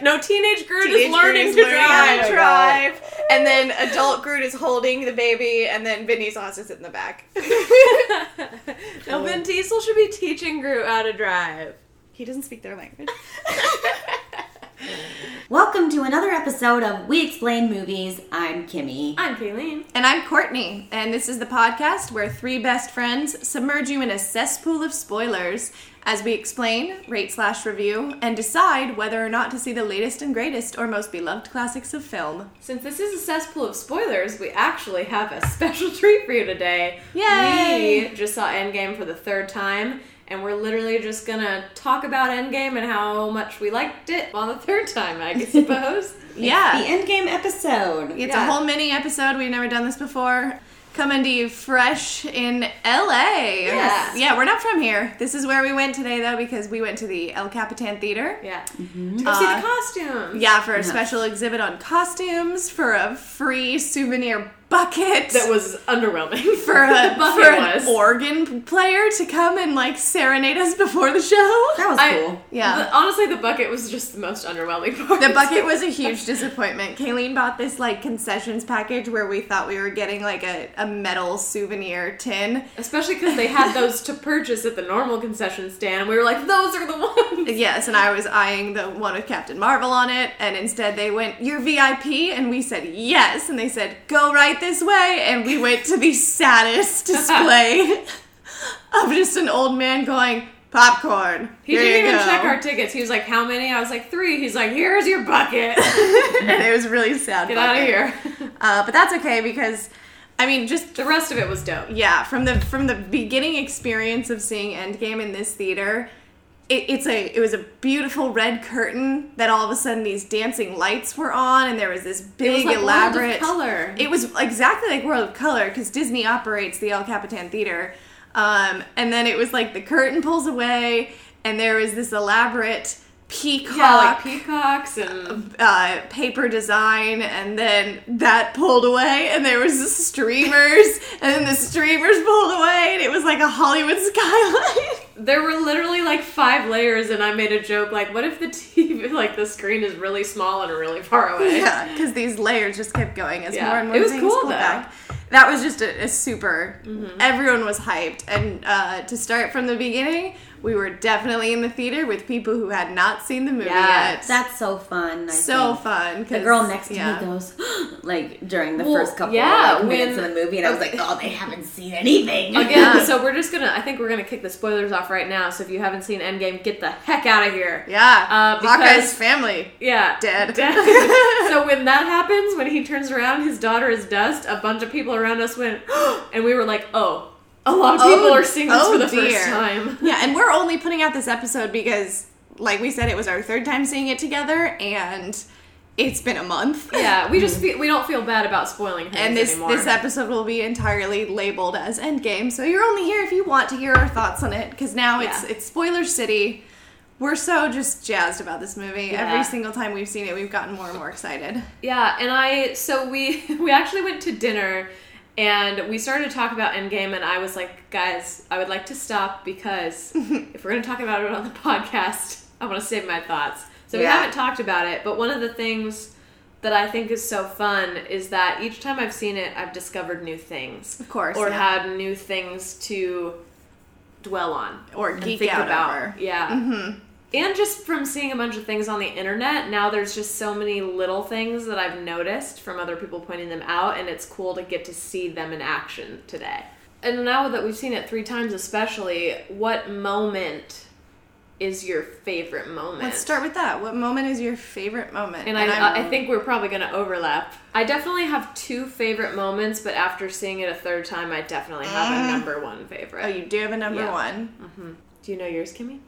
No, teenage Groot Teenage is learning Groot to is learning how drive. to drive, and then adult Groot is holding the baby, and then Vinny Sauce is in the back. no, Vin Diesel should be teaching Groot how to drive. he doesn't speak their language. Welcome to another episode of We Explain Movies. I'm Kimmy. I'm Kayleen. And I'm Courtney, and this is the podcast where three best friends submerge you in a cesspool of spoilers as we explain, rate slash review, and decide whether or not to see the latest and greatest or most beloved classics of film. Since this is a cesspool of spoilers, we actually have a special treat for you today. Yay! We just saw Endgame for the third time, and we're literally just gonna talk about Endgame and how much we liked it on the third time, I suppose. Yeah. The Endgame episode. It's Yeah. a whole mini episode. We've never done this before. Coming to you fresh in LA. Yes. Yeah, we're not from here. This is where we went today, though, because we went to the El Capitan Theater. yeah. Mm-hmm. To go see Uh, the costumes. Yeah, for a Yes. special exhibit on costumes, for a free souvenir bucket. That was underwhelming. for a for an was. organ player to come and like serenade us before the show. That was I- cool. Yeah. The- honestly, the bucket was just the most underwhelming part. The bucket was a huge disappointment. Kayleen bought this like concessions package where we thought we were getting like a, a metal souvenir tin. Especially because they had those to purchase at the normal concession stand. We were like, those are the ones. Yes, and I was eyeing the one with Captain Marvel on it, and instead they went, You're VIP? And we said, Yes. And they said, Go right this way. And we went to the saddest display of just an old man going, Popcorn. He Here didn't even go." check our tickets. He was like, how many? I was like, three. He's like, here's your bucket. and it was really sad. Get out of here. Uh, but that's okay because, I mean, just The rest of it was dope. yeah, from the from the beginning experience of seeing Endgame in this theater, it, it's a it was a beautiful red curtain that all of a sudden these dancing lights were on, and there was this It was big like World of elaborate color. It was exactly like World of Color because Disney operates the El Capitan Theater, um, and then it was like the curtain pulls away, and there was this elaborate peacock yeah, like peacocks and uh, paper design, and then that pulled away, and there was the streamers, and then the streamers pulled away, and it was like a Hollywood skyline. there were literally like five layers. And I made a joke like, what if the TV, like the screen is really small and really far away? yeah, because these layers just kept going as Yeah. more and more It was things cool, pulled though. back. That was just a, a super. Mm-hmm. Everyone was hyped, and uh, to start from the beginning, we were definitely in the theater with people who had not seen the movie Yeah. yet. That's so fun. I so think. fun. The girl next to yeah. me goes, like, during the Well, first couple yeah, of like, minutes when- of the movie, and I was like, oh, they haven't seen anything. Again, so we're just gonna. I think we're gonna kick the spoilers off right now. So if you haven't seen Endgame, get the heck out of here. Yeah, Uh, Hawkeye's because- family Yeah, dead. so when that happens, when he turns around, his daughter is dust. A bunch of people around us went, and we were like, "Oh, a lot of people Oh, are seeing this oh for the dear. first time." Yeah, and we're only putting out this episode because, like we said, it was our third time seeing it together, and it's been a month. Yeah, we just feel, we don't feel bad about spoiling things And this anymore. this episode will be entirely labeled as Endgame, so you're only here if you want to hear our thoughts on it. Because now it's Yeah. it's spoiler city. We're so just jazzed about this movie. Yeah. Every single time we've seen it, we've gotten more and more excited. Yeah, and I so we we actually went to dinner and we started to talk about Endgame and I was like, guys, I would like to stop because if we're gonna talk about it on the podcast, I want to save my thoughts. So we haven't talked about it, but one of the things that I think is so fun is that each time I've seen it, I've discovered new things. Of course, Or yeah. had new things to dwell on. Or geek think out about. over. Yeah. Mm-hmm. And just from seeing a bunch of things on the internet, now there's just so many little things that I've noticed from other people pointing them out, and it's cool to get to see them in action today. And now that we've seen it three times, especially, what moment is your favorite moment? Let's start with that. What moment is your favorite moment? And I'm- I, I think we're probably going to overlap. I definitely have two favorite moments, but after seeing it a third time, I definitely have a uh, number one favorite. oh, you do have a number Yeah. one. Mm-hmm. Do you know yours, Kimmy?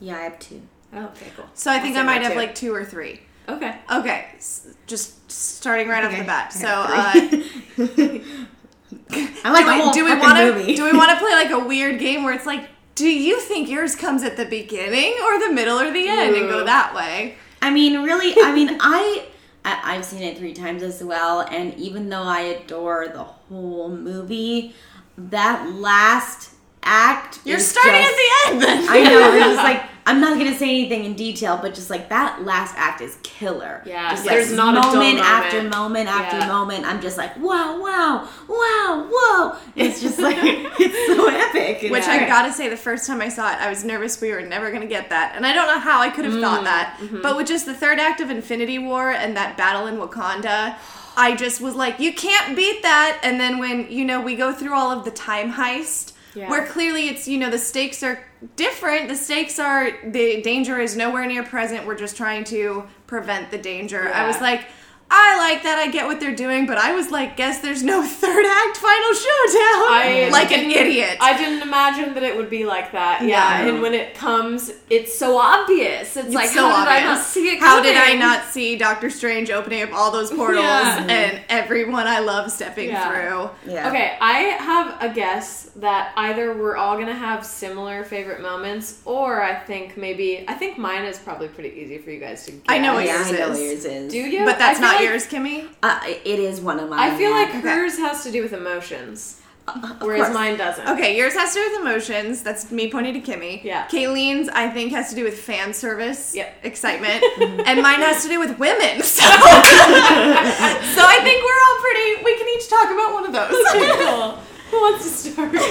Yeah, I have two. Oh, okay, cool. So I think I'll I might have too. like two or three. Okay. Okay, s- just starting right off the bat. I So, uh, I like do the we, whole do we want to movie. do we want to play like a weird game where it's like, do you think yours comes at the beginning or the middle or the end, and go that way? I mean, really, I mean, I, I I've seen it three times as well, and even though I adore the whole movie, that last act. You're starting just- at the end then. I know. We're just like I'm not gonna say anything in detail, but just like that last act is killer. Yeah, just there's like not a moment after moment. moment after Yeah. moment. I'm just like, wow, wow, wow, whoa. It's just like it's so epic. Which great. I gotta say, the first time I saw it, I was nervous we were never gonna get that. And I don't know how I could have Mm, thought that. mm-hmm. But with just the third act of Infinity War and that battle in Wakanda, I just was like, you can't beat that. And then when, you know, we go through all of the time heist, Yeah. where clearly it's, you know, the stakes are different. The stakes are, the danger is nowhere near present. We're just trying to prevent the danger. I was like, I like that. I get what they're doing, but I was like, guess there's no third act final showdown. I like an idiot. I didn't imagine that it would be like that. Yeah, No. and when it comes, it's so obvious. It's, like, so how did I not obvious. see it? How did I not see Doctor Strange opening up all those portals Yeah. and everyone I love stepping Yeah. through? Yeah. Okay, I have a guess that either we're all gonna have similar favorite moments, or I think maybe I think mine is probably pretty easy for you guys to guess. I know what yeah, yours I know is. yours is. Do you? But that's not like- yours, Kimmy. Uh, it is one of mine. I feel yeah. like Okay. hers has to do with emotions, Of whereas course. mine doesn't. Okay, yours has to do with emotions. That's me pointing to Kimmy. Yeah. Kayleen's, I think, has to do with fan service, Yep. excitement, and mine has to do with women. So, so I think we're all pretty. We can each talk about one of those. Cool. Who wants to start? Let,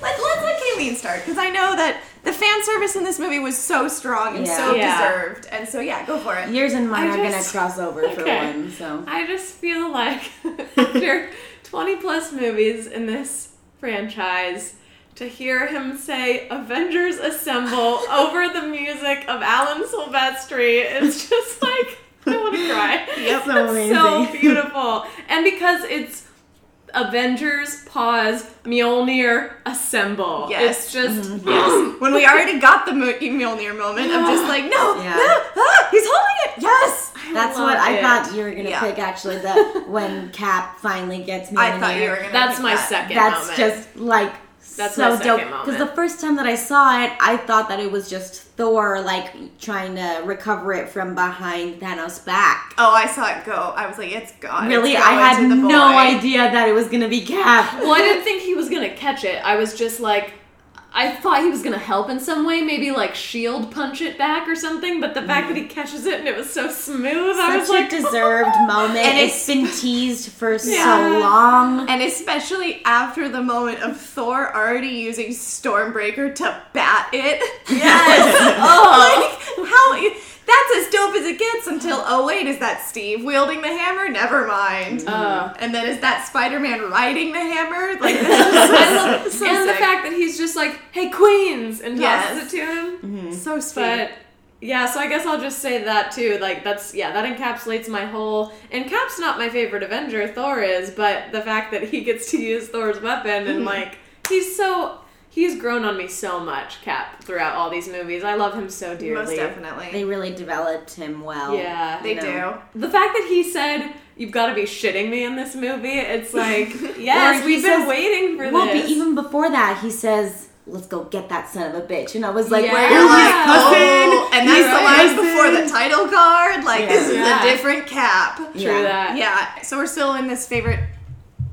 let's let Kayleen start because I know that the fan service in this movie was so strong and Yeah. so Yeah. deserved. And so, yeah, go for it. Yours and mine I are just- gonna cross over for one. So I just feel like after 20 plus movies in this franchise, to hear him say Avengers Assemble over the music of Alan Silvestri, it's just like, I want to cry. Yep. So It's amazing. so beautiful. And because it's Avengers, pause, Mjolnir, assemble. Yes. It's just, Mm-hmm. Yes. When we already got the Mo- Mjolnir moment of just like, no, Yeah. no, ah, he's holding it. Yes. that's love what I thought you were gonna Yeah. pick. Actually, that when Cap finally gets me. I thought you were gonna. that's pick my that. second That's moment. just like That's so dope. Because the first time that I saw it, I thought that it was just Thor like trying to recover it from behind Thanos' back. Oh, I saw it go. I was like, it's gone. Really, It's I had no idea that it was gonna be Cap. Well, I didn't think he was gonna catch it. I was just like, I thought he was gonna help in some way, maybe like shield punch it back or something. But the fact that he catches it and it was so smooth, I was Such like, a deserved moment. And it's been teased for Yeah. so long. And especially after the moment of Thor already using Stormbreaker to bat it. Yes. oh, like how? That's as dope as it gets until oh wait, is that Steve wielding the hammer? Never mind. Uh. and then is that Spider-Man riding the hammer? Like this is so, I love, so and the fact that he's just like, "Hey, Queens," and tosses Yes. it to him. Mm-hmm. so sweet. But yeah, so I guess I'll just say that too. Like that's yeah, that encapsulates my whole. And Cap's not my favorite Avenger. Thor is, but the fact that he gets to use Thor's weapon and like he's so he's grown on me so much, Cap, throughout all these movies. I love him so dearly. Most definitely. They really developed him well. Yeah, They you do. The fact that he said, "You've got to be shitting me in this movie," it's like, yes, we've been says- waiting for Well, this. but even before that, he says, "Let's go get that son of a bitch," and I was like, Yeah. Where "Oh, you're like, cousin, oh, and that's He's the my line before the title card. Like this is Yeah. a different cap. True Yeah. that. Yeah. So we're still in this favorite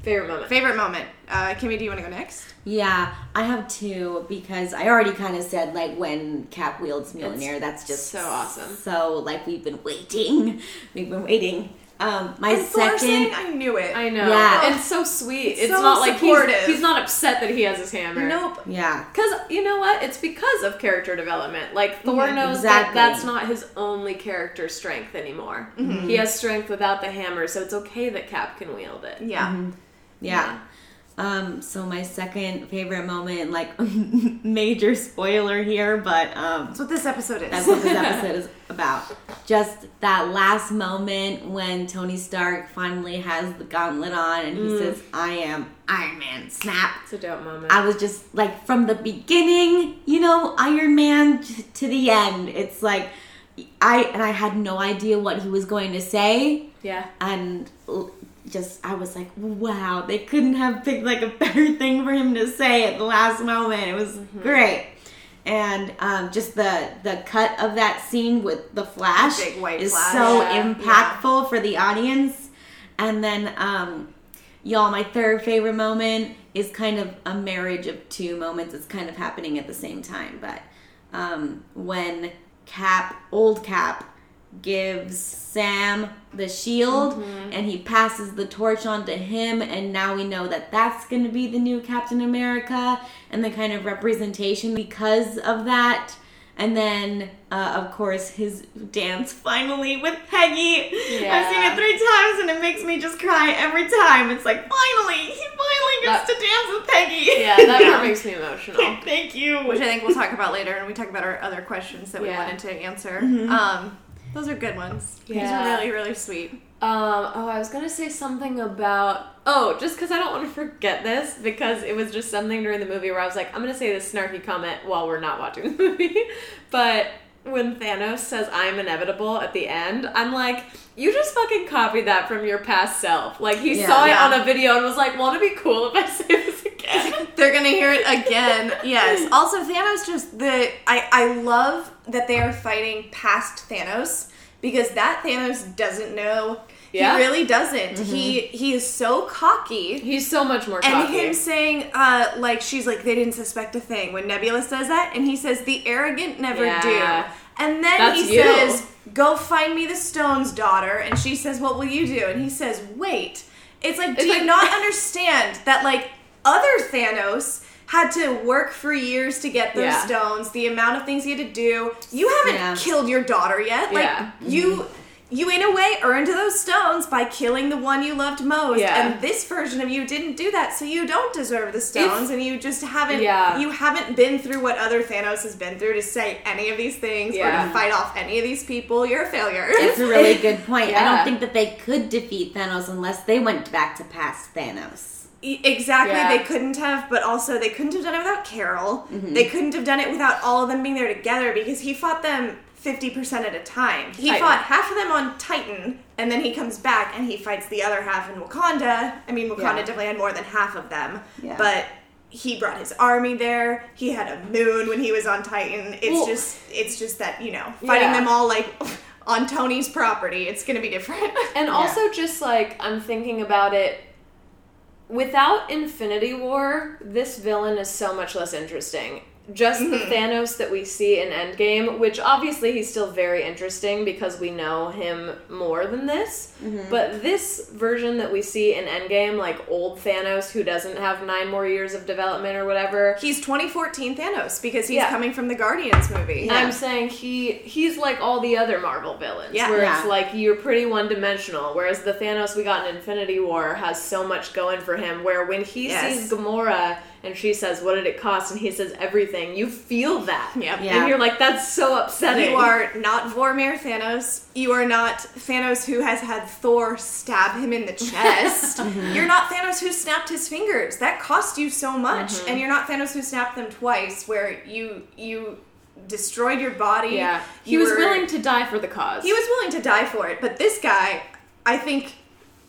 Favorite moment. favorite moment. Uh, Kimmy, do you want to go next? Yeah, I have two because I already kind of said like when Cap wields Mjolnir, It's that's just so awesome. So like we've been waiting, we've been waiting. Um, my And Thor saying, second, I knew it. I know. Yeah. And so sweet. It's, It's so not like he's, supportive. he's not upset that he has his hammer. Nope. yeah, Because you know what? It's because of character development. Like Thor Mhm, knows that that's not his only character strength anymore. Mm-hmm. He has strength without the hammer, so it's okay that Cap can wield it. Yeah. Yeah. Um, so my second favorite moment, like major spoiler here, but um, That's what this episode is. That's what this episode is about. Just that last moment when Tony Stark finally has the gauntlet on and he Mm. says, I am Iron Man. Snap. It's a dope moment. I was just like, from the beginning, you know, Iron Man t- to the end. It's like, I, and I had no idea what he was going to say. yeah. And just, I was like, wow, they couldn't have picked like a better thing for him to say at the last moment. It was great. And um, just the the cut of that scene with the flash white is flash. so Yeah, impactful for the audience. And then, um, y'all, my third favorite moment is kind of a marriage of two moments. It's kind of happening at the same time. But um, when Cap, old Cap, gives Sam the shield and he passes the torch on to him, and now we know that that's going to be the new Captain America and the kind of representation because of that. And then, uh, of course, his dance finally with Peggy. I've seen it three times and it makes me just cry every time. It's like, finally, he finally gets That- to dance with Peggy. Yeah, that part makes me emotional. Thank you. which I think we'll talk about later, and we talk about our other questions that we Yeah. wanted to answer. Um, those are good ones. These Yeah. are really, really sweet. Um, oh, I was gonna say something about. Oh, just because I don't want to forget this, because it was just something during the movie where I was like, I'm gonna say this snarky comment while we're not watching the movie. but when Thanos says, I'm inevitable at the end, I'm like, you just fucking copied that from your past self. Like, he Yeah. saw it on a video and was like, won't it be cool if I say this again? They're gonna hear it again. yes. Also, Thanos just the I I love that they are fighting past Thanos because that Thanos doesn't know. Yeah. He really doesn't. He he is so cocky. He's so much more And cocky. him saying, uh, like, she's like, they didn't suspect a thing. When Nebula says that, and he says, the arrogant never Yeah. do. And then That's he you. says, go find me the stones, daughter. And she says, what will you do? And he says, wait. It's like, do It's you not understand that, like, other Thanos had to work for years to get those Yeah. stones, the amount of things he had to do. You haven't Yeah. killed your daughter yet. Like, Yeah. you. Mm-hmm. You in a way earned those stones by killing the one you loved most, Yeah. and this version of you didn't do that, so you don't deserve the stones, and you just haven't. Yeah. You haven't been through what other Thanos has been through to say any of these things or to fight off any of these people. You're a failure. It's a really good point. I don't think that they could defeat Thanos unless they went back to past Thanos. Exactly, Yeah. they couldn't have, but also they couldn't have done it without Carol. Mm-hmm. They couldn't have done it without all of them being there together because he fought them 50% at a time. He Titan. fought half of them on Titan, and then he comes back and he fights the other half in Wakanda. I mean, Wakanda Yeah. definitely had more than half of them, Yeah. but he brought his army there. He had a moon when he was on Titan. It's Well- just, it's just that you know, fighting them all like on Tony's property. It's gonna be different. And also, just like I'm thinking about it, without Infinity War, this villain is so much less interesting. Just the Mm-hmm. Thanos that we see in Endgame, which obviously he's still very interesting because we know him more than this. Mm-hmm. But this version that we see in Endgame, like old Thanos who doesn't have nine more years of development or whatever, He's 2014 Thanos because he's Yeah. coming from the Guardians movie. I'm saying he he's like all the other Marvel villains, Yeah. where it's like you're pretty one dimensional. Whereas the Thanos we got in Infinity War has so much going for him. Where when he Yes. sees Gamora and she says, "What did it cost?" and he says everything, you feel that, Yep. Yeah. and you're like, "That's so upsetting." You are not Vormir Thanos. You are not Thanos who has had Thor stab him in the chest. Mm-hmm. You're not Thanos who snapped his fingers. That cost you so much. Mm-hmm. And you're not Thanos who snapped them twice, where you you destroyed your body. yeah, he You was were- willing to die for the cause. He was willing to die for it, but this guy, I think.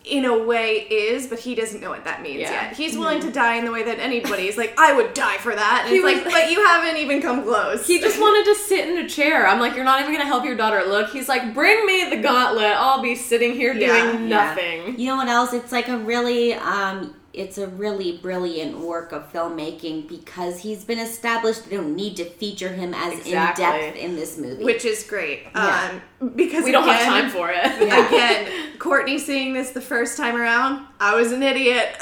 In a way, is, but he doesn't know what that means Yeah. Mm-hmm. yet. He's willing to die in the way that anybody is like, I would die for that. And He it's was- like, but you haven't even come close. He just wanted to sit in a chair. I'm like, you're not even gonna help your daughter look. He's like, bring me the gauntlet. I'll be sitting here Yeah. doing Yeah. nothing. You know what else? It's like a really, um, it's a really brilliant work of filmmaking because he's been established. They don't need to feature him as Exactly. in depth in this movie. which is great. Yeah. Um, because We don't have time for it. Yeah. Again, Courtney seeing this the first time around, I was an idiot.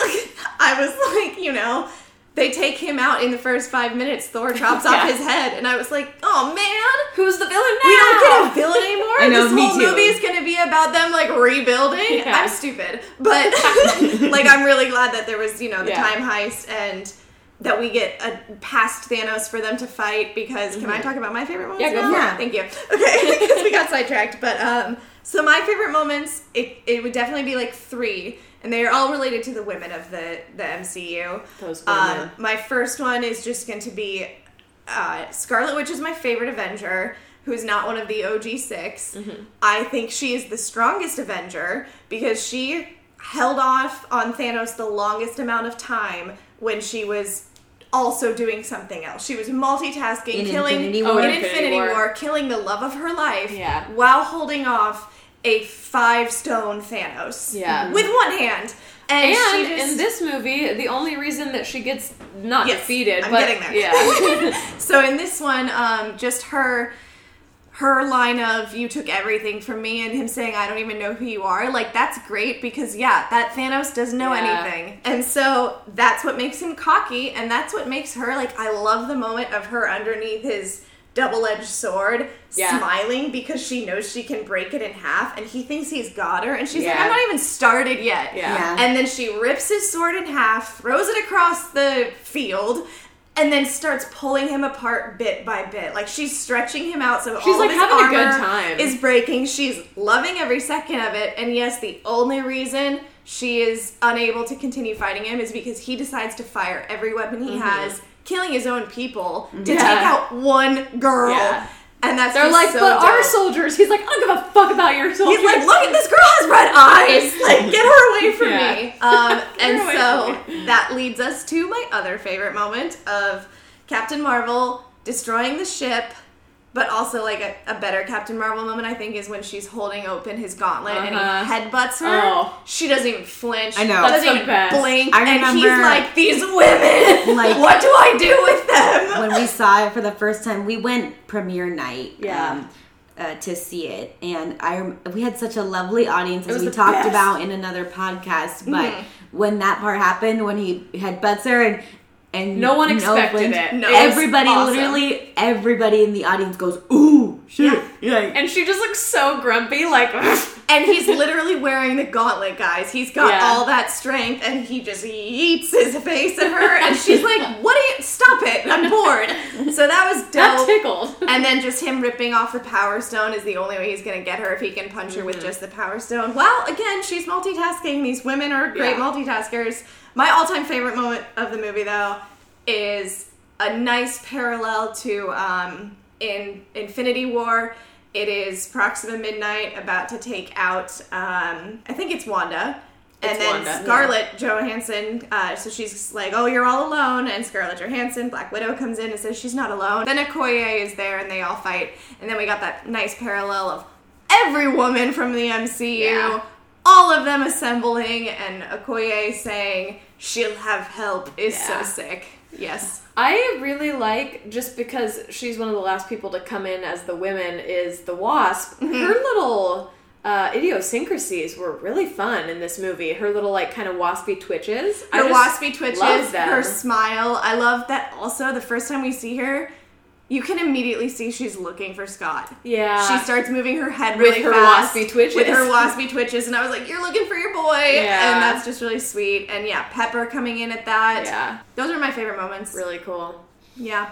I was like, you know, they take him out in the first five minutes. Thor chops off his head, and I was like, oh man. Who's the villain now? We don't get a villain anymore. I know, this whole too. movie is going to be about them like rebuilding. Yeah. I'm stupid, but like I'm really glad that there was you know the Yeah. time heist and that we get a past Thanos for them to fight. Because can I talk about my favorite? Mm-hmm. Yeah, go now? for it. Thank you. Okay, because we got sidetracked, but um, so my favorite moments it it would definitely be like three. And they are all related to the women of the, the MCU. Those women. Um, my first one is just going to be uh, Scarlet Witch is my favorite Avenger, who's not one of the OG 6 Mm-hmm. I think she is the strongest Avenger because she held off on Thanos the longest amount of time when she was also doing something else. She was multitasking, In killing Infinity in War. Infinity, Infinity War. War. killing the love of her life Yeah. while holding off a five stone Thanos. Yeah. With one hand. And, And she just, in this movie, the only reason that she gets not Yes, defeated, I'm but getting there. yeah, so in this one, um, just her her line of "you took everything from me" and him saying "I don't even know who you are," like that's great because yeah, that Thanos doesn't know Yeah. anything, and so that's what makes him cocky, and that's what makes her like. I love the moment of her underneath his double-edged sword Yeah. smiling because she knows she can break it in half and he thinks he's got her and she's like i'm not even started yet Yeah. Yeah. and then she rips his sword in half, throws it across the field, and then starts pulling him apart bit by bit. Like she's stretching him out so She's, all like, of his having a good time. is breaking. She's loving every second of it. And yes, the only reason she is unable to continue fighting him is because he decides to fire every weapon he has, killing his own people to Mm-hmm. Yeah. take out one girl. Yeah. And that's they're like, so but our soldiers. He's like, I don't give a fuck about your soldiers. He's like, look at this girl has red eyes. Like, get her away from Yeah. me. Um, and so that leads us to my other favorite moment of Captain Marvel destroying the ship. But also, like a, a better Captain Marvel moment, I think, is when she's holding open his gauntlet and Uh-huh. he headbutts her. Oh. She doesn't even flinch. I know. That's doesn't the even best. blink. I and he's remember- like, "These women. Like- what do I do with them?" when we saw it for the first time, we went premiere night. Yeah. Um, uh, to see it, and I we had such a lovely audience as we talked best. about in another podcast. But Mhm. when that part happened, when he had butts her and and No one expected flinch, it. No. Everybody, awesome. literally, everybody in the audience goes, "Ooh, shit!" Like, and she just looks so grumpy, like, And he's literally wearing the gauntlet, guys. He's got Yeah. all that strength, and he just yeets his face at her, and she's like, "What? Are you? Stop it! I'm bored." So that was that tickled. And then just him ripping off the power stone is the only way he's gonna get her if he can punch her with Mm-hmm. just the power stone. Well, again, she's multitasking. These women are great Yeah. multitaskers. My all-time favorite moment of the movie, though, is a nice parallel to um, in Infinity War. It is Proxima Midnight about to take out, um, I think it's Wanda. And then Wanda, yeah. Scarlett Johansson, uh, so she's like, "Oh, you're all alone." And Scarlett Johansson, Black Widow, comes in and says she's not alone. Then Okoye is there, and they all fight. And then we got that nice parallel of every woman from the MCU, Yeah. all of them assembling, and Okoye saying she'll have help is so sick. Yes. I really like just because she's one of the last people to come in as the women is the Wasp. Mm-hmm. Her little uh, idiosyncrasies were really fun in this movie. Her little like kind of waspy twitches. I Her just waspy twitches, her smile. I love that. Also, the first time we see her, you can immediately see she's looking for Scott. yeah. she starts moving her head really With her fast waspy twitches. With her waspy twitches, and I was like, "You're looking for your boy," Yeah. and that's just really sweet. And yeah, Pepper coming in at that. Yeah. those are my favorite moments. really cool. Yeah.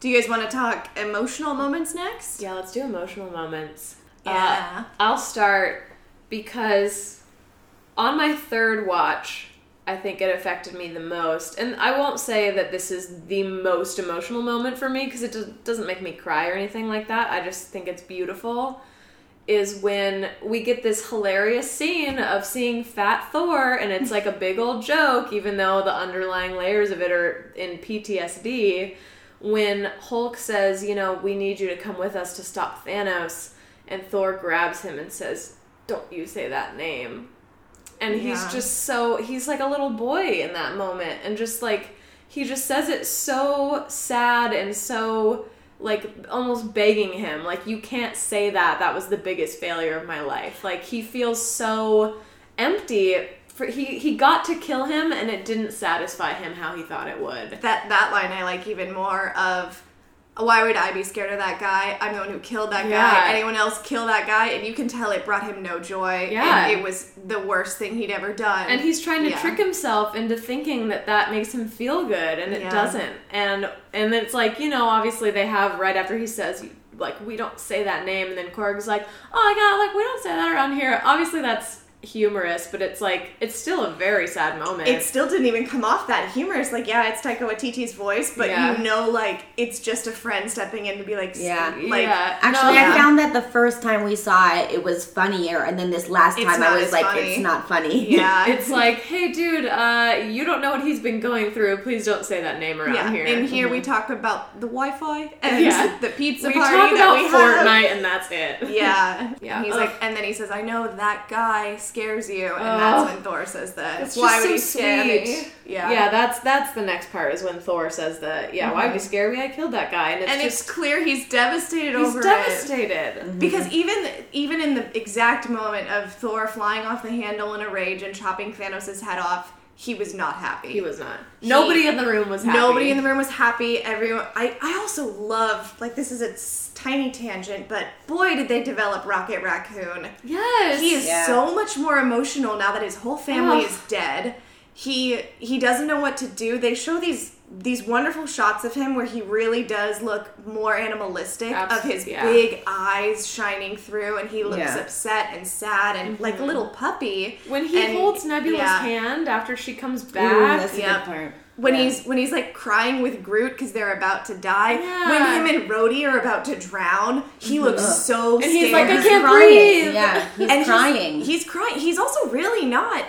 Do you guys want to talk emotional moments next? Yeah, let's do emotional moments. Yeah. Uh, I'll start because on my third watch, I think it affected me the most. And I won't say that this is the most emotional moment for me because it does, doesn't make me cry or anything like that. I just think it's beautiful. Is when we get this hilarious scene of seeing Fat Thor, and it's like a big old joke, even though the underlying layers of it are in PTSD. When Hulk says, You know, we need you to come with us to stop Thanos, and Thor grabs him and says, Don't you say that name. And he's Yeah. just so, he's like a little boy in that moment, and just like, he just says it so sad and so like almost begging him. Like you can't say that. That was the biggest failure of my life. Like he feels so empty. For he he got to kill him and it didn't satisfy him how he thought it would. That that line I like even more of why would I be scared of that guy? I'm the one who killed that Yeah. guy. Anyone else kill that guy? And you can tell it brought him no joy. Yeah. And it was the worst thing he'd ever done. and he's trying to Yeah. trick himself into thinking that that makes him feel good and it Yeah. doesn't and and it's like you know obviously they have right after he says like we don't say that name and then korg's like oh my god like we don't say that around here obviously that's humorous, but it's like it's still a very sad moment. it still didn't even come off that humorous. Like, yeah, it's Taika Waititi's voice, but Yeah. you know, like, it's just a friend stepping in to be like, Yeah. like, yeah. Actually, No, I yeah. found that the first time we saw it, it was funnier, and then this last It's time I was like, funny. it's not funny. yeah, It's like, hey, dude, uh, you don't know what he's been going through. Please don't say that name around yeah. here. In here, we talk about the Wi-Fi and Yeah. the pizza we party talk that about we have. Fortnite, and that's it. Yeah. Yeah. And he's Ugh. like, and then he says, "I know that guy scares you," and Ugh. that's when Thor says that. It's Why just would he so scare sweet. me? Yeah. Yeah, that's that's the next part is when Thor says that. Yeah, why would mm-hmm. you scare me? I killed that guy, and it's and just it's clear he's devastated he's over it. devastated. Mm-hmm. Because even even in the exact moment of Thor flying off the handle in a rage and chopping Thanos' head off, he was not happy. He was not. Nobody in the room was happy. Nobody in the room was happy. Everyone. I, I also love like this is a s- tiny tangent, but boy did they develop Rocket Raccoon. Yes. He is Yeah. so much more emotional now that his whole family Ugh. is dead. He he doesn't know what to do. They show these these wonderful shots of him where he really does look more animalistic Abs- of his yeah. big eyes shining through and he looks Yeah. upset and sad and like a mm-hmm. little puppy. when he And- holds Nebula's yeah. hand after she comes Ooh, back. that's a yeah. good part. When Yeah. he's when he's like crying with Groot because they're about to die. Yeah. When him and Rhodey are about to drown, he looks so And scared. he's like, I He's can't crying. breathe. Yeah, he's and crying. He's, he's crying. He's also really not.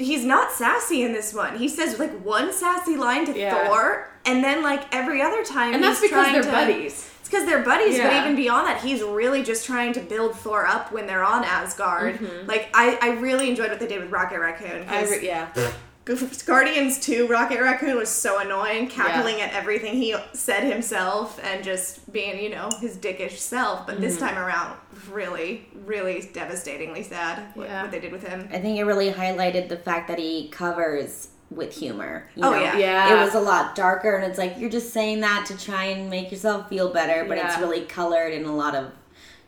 He's not sassy in this one. He says like one sassy line to Yeah. Thor, and then like every other time, and that's because trying they're to- buddies. It's because they're buddies, but even beyond that, he's really just trying to build Thor up when they're on Asgard. Mm-hmm. Like I, I really enjoyed what they did with Rocket Raccoon. I yeah. Guardians 2, Rocket Raccoon was so annoying, cackling at everything he said himself and just being, you know, his dickish self. But Mm-hmm. this time around, really, really devastatingly sad what, Yeah. what they did with him. I think it really highlighted the fact that he covers with humor. you Oh, know? yeah. Yeah. It was a lot darker, and it's like you're just saying that to try and make yourself feel better, but it's really colored in a lot of,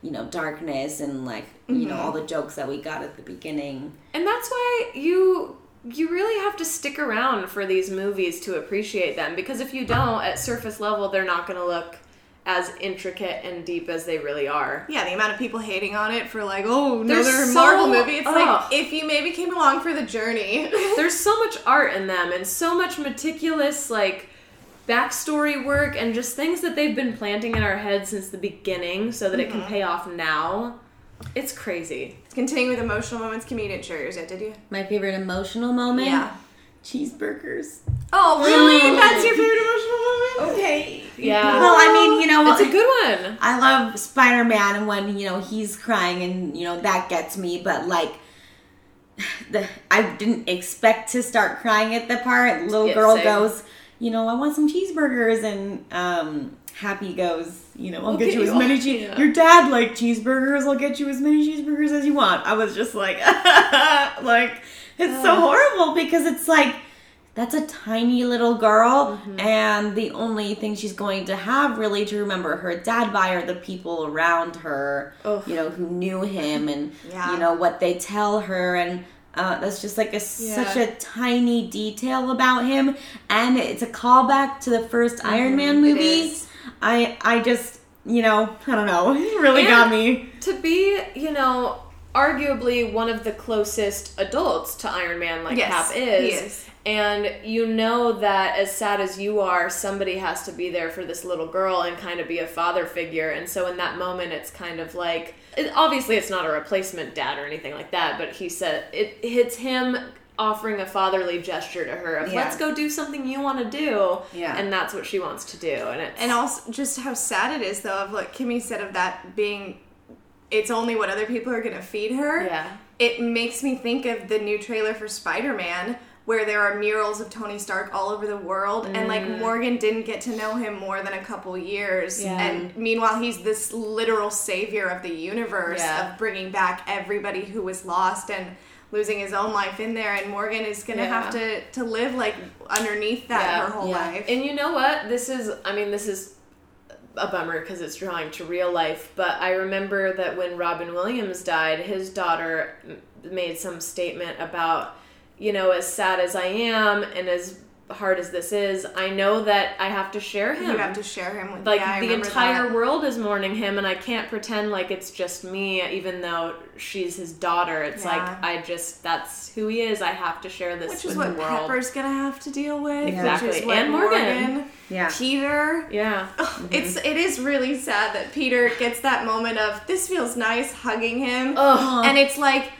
you know, darkness and like you Mm-hmm. know all the jokes that we got at the beginning. And that's why you you really have to stick around for these movies to appreciate them because if you don't at surface level they're not going to look as intricate and deep as they really are. Yeah, the amount of people hating on it for like, oh, There's another so- Marvel movie. It's ugh. like if you maybe came along for the journey. There's so much art in them and so much meticulous like backstory work and just things that they've been planting in our heads since the beginning so that it can mm-hmm. pay off now. It's crazy. Continuing with emotional moments, comedian share yours yet, did you? My favorite emotional moment. Yeah. Cheeseburgers. Oh, really? That's your favorite emotional moment? Okay. Yeah. Well, I mean, you know, It's a good one. I love Spider Man and when, you know, he's crying and, you know, that gets me, but like the I didn't expect to start crying at the part. Little Yeah, girl same. goes, you know, I want some cheeseburgers and um Happy goes, you know, I'll get you as many cheese yeah. Your dad liked cheeseburgers, I'll get you as many cheeseburgers as you want. I was just like like it's so horrible because it's like that's a tiny little girl Mm-hmm. and the only thing she's going to have really to remember her dad by are the people around her Ugh. you know who knew him and Yeah. you know what they tell her and uh, that's just like a such a tiny detail about him and it's a callback to the 1st iron man movie. I i just you know i don't know it really And- got me to be, you know, arguably one of the closest adults to Iron Man like Yes, Cap is. is. And you know that as sad as you are, somebody has to be there for this little girl and kind of be a father figure. And so in that moment, it's kind of like it, obviously it's not a replacement dad or anything like that, but he said it hits him offering a fatherly gesture to her of Yeah. let's go do something you want to do Yeah. and that's what she wants to do and it's And also, just how sad it is, though, of what Kimmy said of that being, it's only what other people are going to feed her. yeah It makes me think of the new trailer for Spider Man, where there are murals of Tony Stark all over the world, and like mm. Morgan didn't get to know him more than a couple years. Yeah. And meanwhile, he's this literal savior of the universe Yeah. of bringing back everybody who was lost and losing his own life in there. And Morgan is going to Yeah. have to, to live like underneath that Yeah. her whole Yeah. life. And you know what? This is, I mean, this is a bummer because it's drawing to real life. But I remember that when Robin Williams died, his daughter made some statement about, you know, as sad as I am and as hard as this is, I know that I have to share him. You have to share him with like yeah, I the entire that. world is mourning him and i can't pretend like it's just me even though she's his daughter it's Yeah. like i just that's who he is i have to share this Which with is what the world Pepper's gonna have to deal with. Exactly. Which is what And Morgan. Yeah. Peter. yeah It's it is really sad that Peter gets that moment of this feels nice hugging him, Ugh. and it's like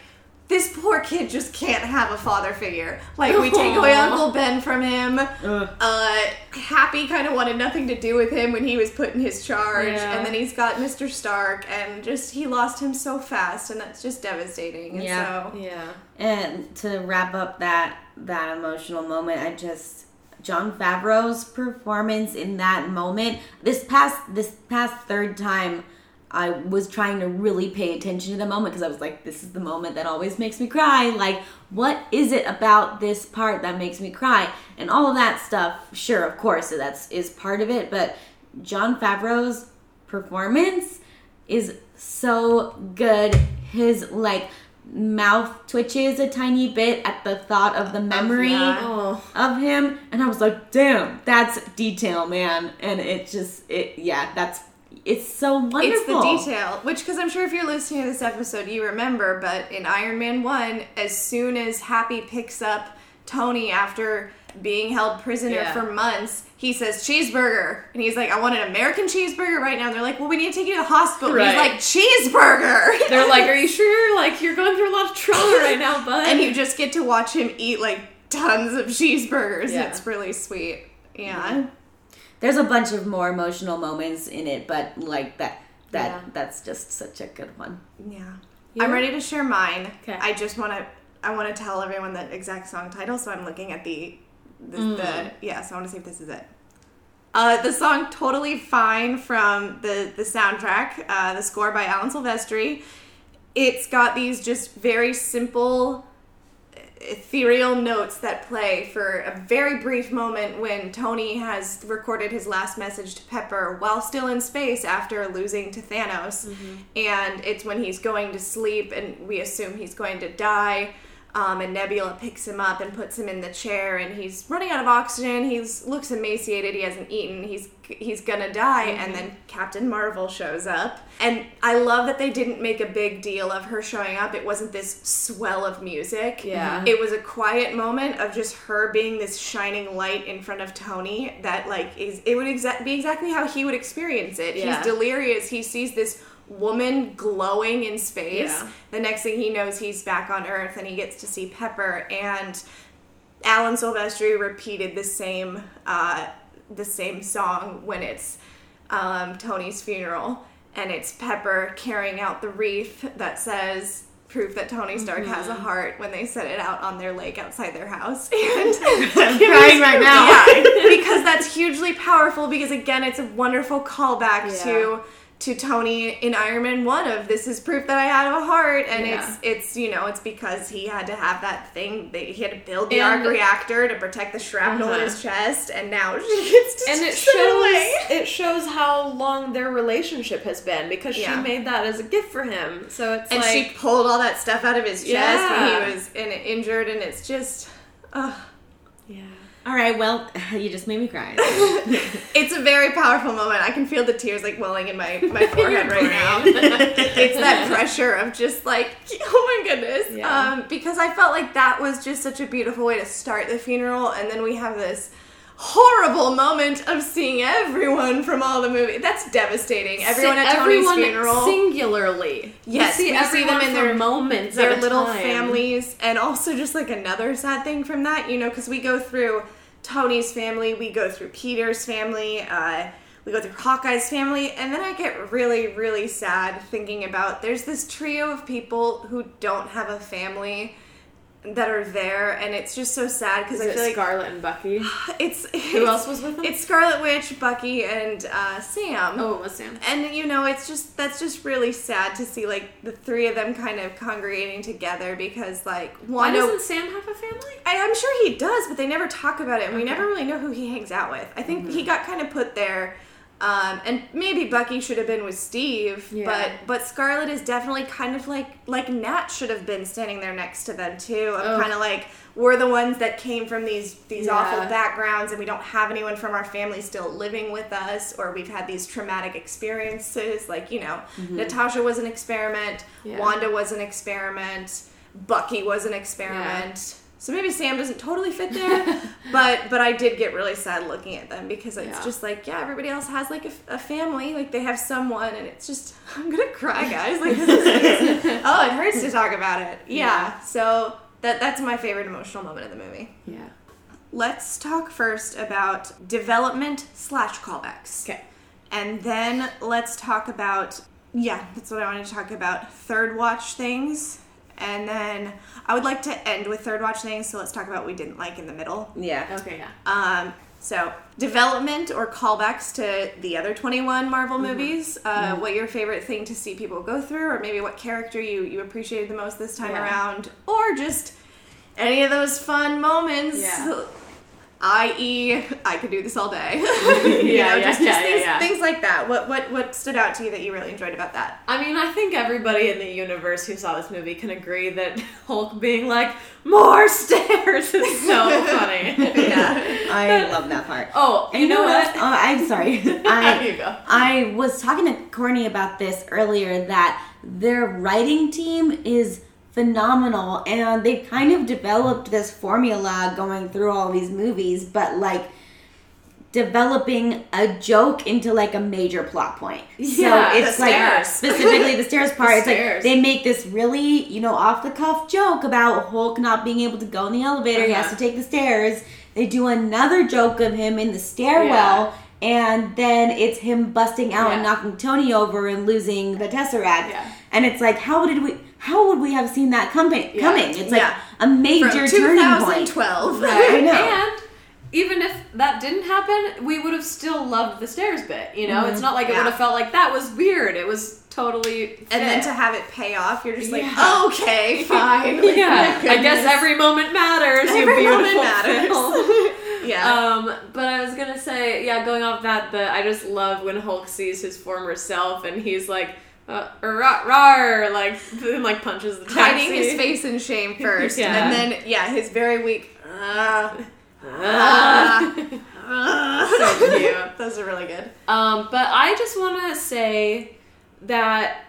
this poor kid just can't have a father figure. Like we take away Aw. Uncle Ben from him. Ugh. Uh, Happy kind of wanted nothing to do with him when he was put in his charge, Yeah. and then he's got Mr. Stark, and just he lost him so fast, and that's just devastating. And Yeah. so yeah And to wrap up that that emotional moment, I just Jon Favreau's performance in that moment. This past this past third time, I was trying to really pay attention to the moment because I was like, this is the moment that always makes me cry. Like, what is it about this part that makes me cry? And all of that stuff. Sure, of course, that's is part of it. But Jon Favreau's performance is so good. His like mouth twitches a tiny bit at the thought of the memory yeah. of him and i was like damn that's detail man and it just it yeah that's it's so wonderful It's the detail, which, because I'm sure if you're listening to this episode, you remember, but in Iron Man 1, as soon as Happy picks up Tony after being held prisoner Yeah. for months, he says cheeseburger. And he's like, I want an American cheeseburger right now. And they're like, well, we need to take you to the hospital. And Right. he's like, cheeseburger. they're like are you sure like you're going through a lot of trouble right now bud and you just get to watch him eat like tons of cheeseburgers. Yeah. It's really sweet. Yeah. There's a bunch of more emotional moments in it but like that that Yeah. that's just such a good one Yeah. You? I'm ready to share mine. 'Kay. I just want to I want to tell everyone the exact song title, so I'm looking at the the, Mm. the yeah, so I want to see if this is it. Uh, the song "Totally Fine" from the the soundtrack, uh, the score by Alan Silvestri. It's got these just very simple, ethereal notes that play for a very brief moment when Tony has recorded his last message to Pepper while still in space after losing to Thanos. Mm-hmm. And it's when he's going to sleep, and we assume he's going to die. Um, and Nebula picks him up and puts him in the chair, and he's running out of oxygen. He looks emaciated. He hasn't eaten. He's he's gonna die. And then Captain Marvel shows up, and I love that they didn't make a big deal of her showing up. It wasn't this swell of music. Yeah. it was a quiet moment of just her being this shining light in front of Tony. That like is it would exa- be exactly how he would experience it. Yeah. He's delirious. He sees this woman glowing in space. Yeah. The next thing he knows, he's back on Earth and he gets to see Pepper. And Alan Silvestri repeated the same uh, the same song when it's um, Tony's funeral, and it's Pepper carrying out the wreath that says proof that Tony Stark has a heart when they set it out on their lake outside their house. And i'm crying right now yeah, because that's hugely powerful. Because again, it's a wonderful callback Yeah. to to Tony in Iron Man One of this is proof that I have a heart, and Yeah. it's it's you know it's because he had to have that thing. That he had to build the And- arc reactor to protect the shrapnel in Uh-huh. his chest, and now she gets to and it shows away. it shows how long their relationship has been because Yeah. she made that as a gift for him so it's And like she pulled all that stuff out of his chest Yeah. when he was in, injured, and it's just. ugh. All right well you just made me cry It's a very powerful moment. I can feel the tears like welling in my, my forehead right now. it's that pressure of just like, oh my goodness. Yeah. Um, because I felt like that was just such a beautiful way to start the funeral, and then we have this horrible moment of seeing everyone from all the movie. That's devastating. Everyone at Tony's everyone funeral. singularly Yes, we see we see them in their- moments their little time. families and also just like another sad thing from that you know because we go through tony's family we go through peter's family uh, we go through hawkeye's family and then i get really really sad thinking about there's this trio of people who don't have a family that are there and it's just so sad because i feel like Scarlet and Bucky? it's Who else was with them? it's scarlet witch bucky and uh, sam oh, it was Sam. and you know it's just that's just really sad to see like the three of them kind of congregating together because like Why doesn't Sam have a family? I, i'm sure he does but they never talk about it and we never really know who he hangs out with i think Mm-hmm. he got kind of put there Um, and maybe Bucky should have been with Steve, Yeah. but but Scarlet is definitely kind of like like Nat should have been standing there next to them too. Of Ugh. kind of like we're the ones that came from these these awful backgrounds, and we don't have anyone from our family still living with us, or we've had these traumatic experiences. Like you know, Natasha was an experiment, Yeah. Wanda was an experiment, Bucky was an experiment. So maybe Sam doesn't totally fit there, but but I did get really sad looking at them because it's Yeah. just like yeah, everybody else has like a family, like they have someone, and it's just I'm gonna cry, guys. Like this is, oh, it hurts to talk about it. Yeah. So that that's my favorite emotional moment of the movie. Yeah. Let's talk first about development slash callbacks. Okay. And then let's talk about yeah, that's what I wanted to talk about. Third watch things. And then I would like to end with third watch things, so let's talk about what we didn't like in the middle. Yeah. Okay. Yeah. Um, so development or callbacks to the other 21 Marvel Mm-hmm. movies. Uh, What your favorite thing to see people go through, or maybe what character you you appreciated the most this time Yeah. around, or just any of those fun moments. Yeah. I.e., I could do this all day. you Yeah, know, yeah, just, yeah, just things, yeah. things like that. What what what stood out to you that you really enjoyed about that? I mean, I think everybody in the universe who saw this movie can agree that Hulk being like, more stairs is so funny. Yeah. I love that part. Oh, And you know what? Oh, I'm sorry. There I you go. I was talking to Courtney about this earlier that their writing team is phenomenal and they've kind of developed this formula going through all these movies, but like developing a joke into like a major plot point. Yeah, so it's the like stairs. specifically the stairs part. it's stairs. like they make this really, you know, off the cuff joke about Hulk not being able to go in the elevator. He has Uh-huh. to take the stairs. They do another joke of him in the stairwell. And then it's him busting out and knocking Tony over and losing the Tesseract. Yeah. And it's like, how did we? How would we have seen that coming? Yeah. Coming? It's like Yeah. a major From turning point. 2012. I know. And even if that didn't happen, we would have still loved the stairs bit. You know, it's not like it Mm-hmm. Yeah. would have felt like that was weird. It was totally. And then to have it pay off, you're just like, Yeah. okay, fine. Like, yeah, I guess every moment matters. you Every moment beautiful matters. film. yeah. Um, but I was gonna say, yeah, going off that, the I just love when Hulk sees his former self and he's like, uh, rah, like, then like punches the taxi. Hiding his face in shame first, Yeah. and then yeah, his very weak. Uh, uh, so cute. Those are really good. Um, but I just want to say that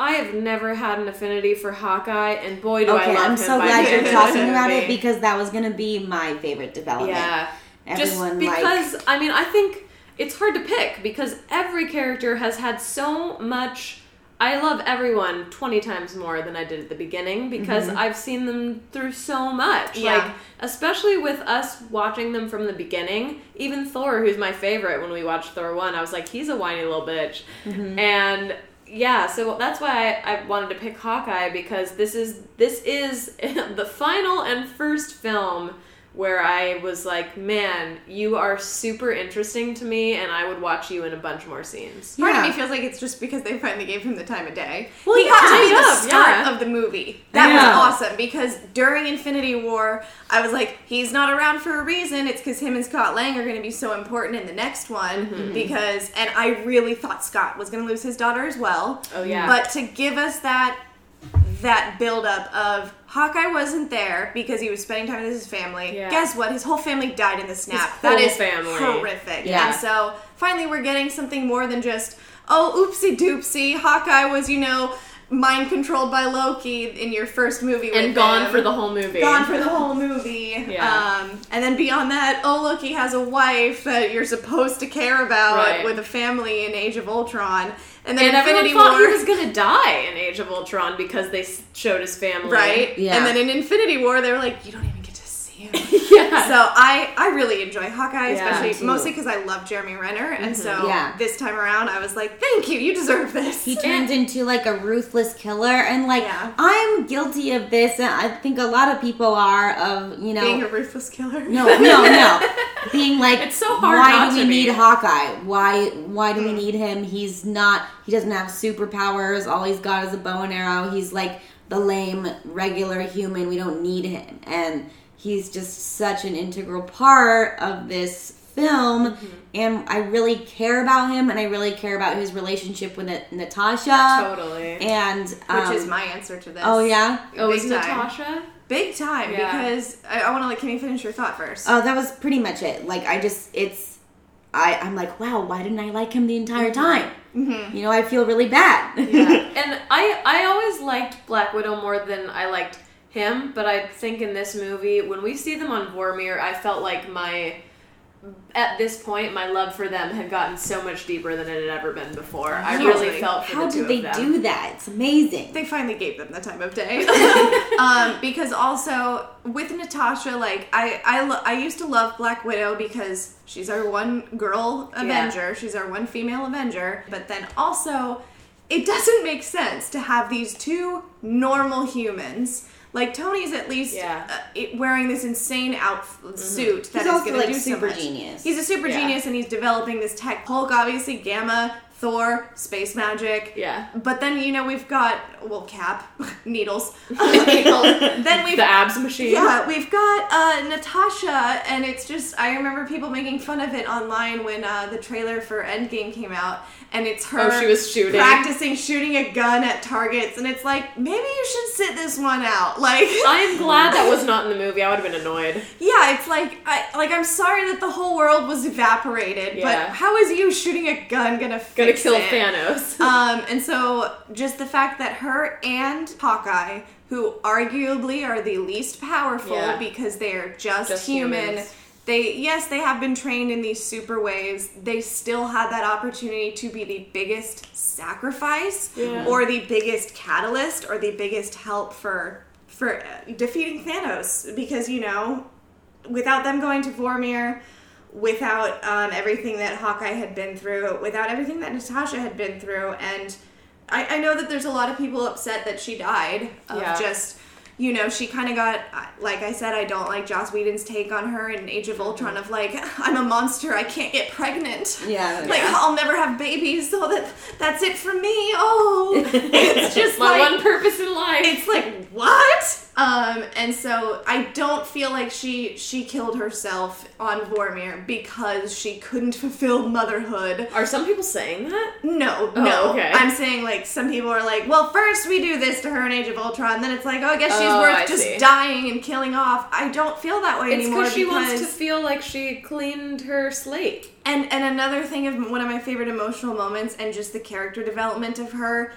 I have never had an affinity for Hawkeye, and boy, do I Okay, love I'm him so glad you're talking about it because that was going to be my favorite development. Yeah. Everyone Just like because, I mean, I think it's hard to pick because every character has had so much. I love everyone 20 times more than I did at the beginning because mm-hmm. I've seen them through so much. Yeah. Like, especially with us watching them from the beginning. Even Thor, who's my favorite when we watched Thor 1, I was like, he's a whiny little bitch. Mm-hmm. And yeah, so that's why I, I wanted to pick Hawkeye because this is this is the final and first film where I was like, man, you are super interesting to me, and I would watch you in a bunch more scenes. Part of me feels like it's just because they finally gave him the time of day. Well, he got to be the yeah, start yeah. of the movie. That Yeah. was awesome because during Infinity War, I was like, he's not around for a reason. It's because him and Scott Lang are going to be so important in the next one. Mm-hmm. Because, and I really thought Scott was going to lose his daughter as well. Oh, yeah. But to give us that that buildup of Hawkeye wasn't there because he was spending time with his family. Yeah. Guess what? His whole family died in the snap. His that is family. horrific. Yeah. And so finally we're getting something more than just, oh, oopsie doopsie, Hawkeye was, you know, mind controlled by Loki in your first movie and gone him. for the whole movie. Gone for the whole movie. Yeah. Um, and then beyond that, oh look, he has a wife that you're supposed to care about Right. with a family in Age of Ultron. And then and Infinity War. he was gonna die in Age of Ultron because they showed his family. right? Yeah. And then in Infinity War, they were like, you don't even get to yeah. so I I really enjoy Hawkeye, Yeah, especially mostly because I love Jeremy Renner, and mm-hmm. so Yeah. this time around, I was like, thank you, you deserve this. he turns into like a ruthless killer and like Yeah. I'm guilty of this and I think a lot of people are of, you know Being a ruthless killer. No, no, no. Being like, It's so hard Why do we need be." Hawkeye? Why? Why do we mm. need him? He's not. He doesn't have superpowers. All he's got is a bow and arrow. He's like the lame regular human. We don't need him, and he's just such an integral part of this film, Mm-hmm. and I really care about him, and I really care about his relationship with Na- Natasha. Totally. And Which um, is my answer to this. oh yeah, oh, is Big time. Natasha? Big time Yeah. because I, I want to like can Kimmy finish your thought first. oh that was pretty much it. Like I just it's I I'm like wow why didn't I like him the entire Mm-hmm. time? You know I feel really bad. Yeah. and I I always liked Black Widow more than I liked him, but I think in this movie, when we see them on Vormir, I felt like my at this point my love for them had gotten so much deeper than it had ever been before. I Totally. really felt for How the two did they of them. do that? It's amazing. they finally gave them the time of day. um, because also with Natasha, like I I, lo- I used to love Black Widow because she's our one girl Avenger, she's our one female Avenger. But then also, it doesn't make sense to have these two normal humans. Like Tony's at least Yeah. uh, it- wearing this insane outfit suit that He's is also, going to like, do super much. genius. He's a super Yeah. genius, and he's developing this tech. Hulk, obviously, Gamma, Thor, space magic. Yeah. But then you know we've got well Cap, needles. then we've The abs machine. yeah we've got uh, Natasha, and it's just I remember people making fun of it online when uh, the trailer for Endgame came out, and it's her. Oh, she was shooting. practicing shooting a gun at targets, and it's like maybe you should sit this one out. Like I'm glad that was not in the movie. I would have been annoyed. yeah, it's like I like I'm sorry that the whole world was evaporated, Yeah. but how is you shooting a gun gonna fix Gonna kill it? Thanos. Um, and so just the fact that her and Hawkeye, who arguably are the least powerful Yeah. because they are just, Just human. humans. They yes, they have been trained in these super ways. They still had that opportunity to be the biggest sacrifice Yeah. or the biggest catalyst or the biggest help for for defeating Thanos because you know without them going to Vormir, without um, everything that Hawkeye had been through, without everything that Natasha had been through, and I, I know that there's a lot of people upset that she died of Yeah. just. You know, she kind of got, like I said, I don't like Joss Whedon's take on her in Age of Ultron of like, I'm a monster, I can't get pregnant. Yeah. Like, I'll never have babies, so that that's it for me. Oh, it's just My like, one purpose in life. it's like what um and so i don't feel like she she killed herself on vormir because she couldn't fulfill motherhood Are some people saying that? no Oh, no okay. i'm saying like some people are like well first we do this to her in age of ultron then it's like oh i guess she's Oh, worth I just see. dying and killing off i don't feel that way It's anymore because she wants to feel like she cleaned her slate. and and another thing of one of my favorite emotional moments and just the character development of her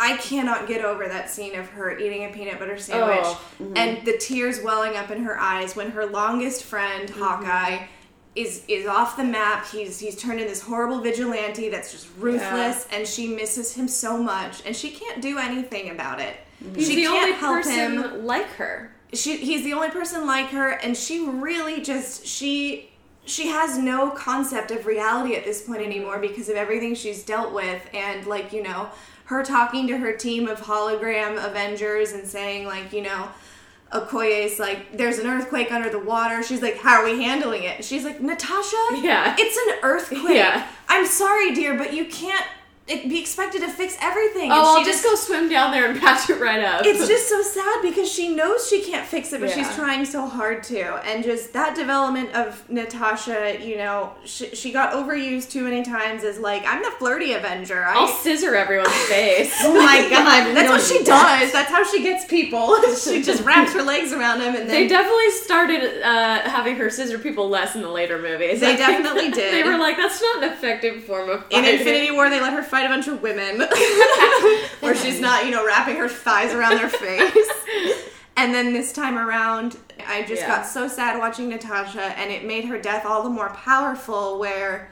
I cannot get over that scene of her eating a peanut butter oh, sandwich Oh, and the tears welling up in her eyes when her longest friend mm-hmm. Hawkeye is is off the map. He's he's turned into this horrible vigilante that's just ruthless and she misses him so much and she can't do anything about it. Mm-hmm. He's she the can't only help person him like her. she he's the only person like her and she really just she she has no concept of reality at this point anymore because of everything she's dealt with and like you know her talking to her team of hologram avengers and saying like you know Okoye's like, there's an earthquake under the water. She's like, how are we handling it? She's like, Natasha, Yeah. it's an earthquake. Yeah. I'm sorry, dear, but you can't it, be expected to fix everything. Oh, And I'll she just go swim down there and patch it right up. it's just so sad because she knows she can't fix it, but she's trying so hard to. And just that development of Natasha, you know, she, she got overused too many times as like, I'm the flirty Avenger. I, I'll scissor everyone's face. Oh my god. that's what she does. That's how she gets people. she just wraps her legs around them and They definitely started uh, having her scissor people less in the later movies. They I definitely did. They were like, that's not an effective form of in. Infinity War, they let her fight a bunch of women, where she's not, you know, wrapping her thighs around their face. And then this time around, I just Yeah. got so sad watching Natasha, and it made her death all the more powerful. Where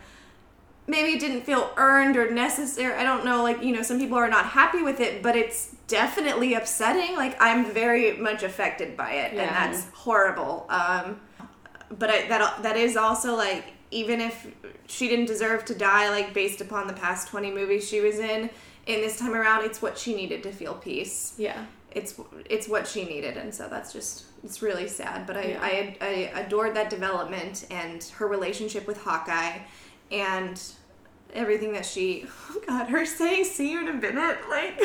maybe it didn't feel earned or necessary. I don't know. Like you know, some people are not happy with it, but it's definitely upsetting. Like I'm very much affected by it, Yeah. and that's horrible. Um, but I, that that is also like even if she didn't deserve to die, like based upon the past twenty movies she was in, in this time around, it's what she needed to feel peace Yeah. it's it's what she needed and so that's just it's really sad but I, Yeah. I I adored that development and her relationship with Hawkeye and everything that she oh god her saying see you in a minute like